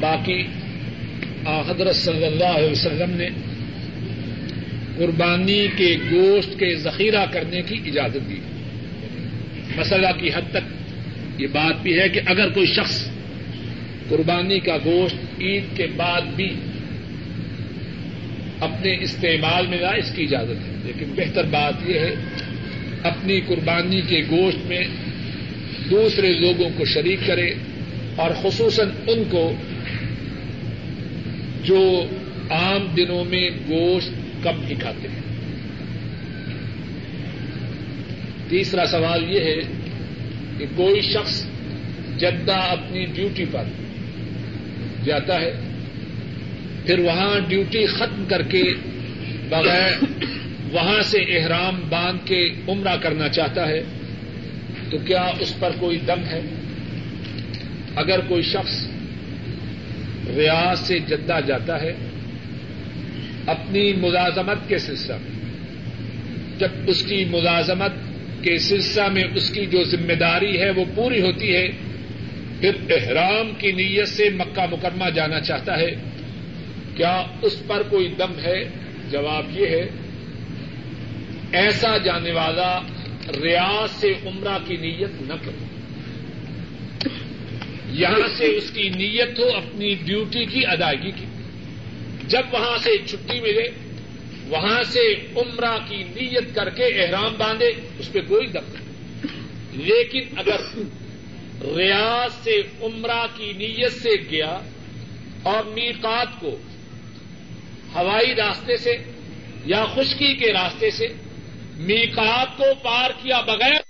باقی حضرت صلی اللہ علیہ وسلم نے قربانی کے گوشت کے ذخیرہ کرنے کی اجازت دی۔ مسئلہ کی حد تک یہ بات بھی ہے کہ اگر کوئی شخص قربانی کا گوشت عید کے بعد بھی اپنے استعمال میں لائے، اس کی اجازت ہے۔ لیکن بہتر بات یہ ہے، اپنی قربانی کے گوشت میں دوسرے لوگوں کو شریک کرے اور خصوصاً ان کو جو عام دنوں میں گوشت کم ہی کھاتے ہیں۔ تیسرا سوال یہ ہے کہ کوئی شخص جدہ اپنی ڈیوٹی پر جاتا ہے، پھر وہاں ڈیوٹی ختم کر کے بغیر وہاں سے احرام باندھ کے عمرہ کرنا چاہتا ہے، تو کیا اس پر کوئی دم ہے؟ اگر کوئی شخص ریاض سے جدہ جاتا ہے اپنی ملازمت کے سلسلہ میں۔ جب اس کی ملازمت کے سلسلہ میں اس کی جو ذمہ داری ہے وہ پوری ہوتی ہے، پھر احرام کی نیت سے مکہ مکرمہ جانا چاہتا ہے۔ کیا اس پر کوئی دم ہے؟ جواب یہ ہے، ایسا جانے والا ریاض سے عمرہ کی نیت نہ کرے۔ یہاں سے اس کی نیت ہو، اپنی ڈیوٹی کی ادائیگی کی۔ جب وہاں سے چھٹی ملے، وہاں سے عمرہ کی نیت کر کے احرام باندھے، اس پہ کوئی دم نہیں۔ لیکن اگر ریاض سے عمرہ کی نیت سے گیا اور میقات کو ہوائی راستے سے یا خشکی کے راستے سے میقات کو پار کیا بغیر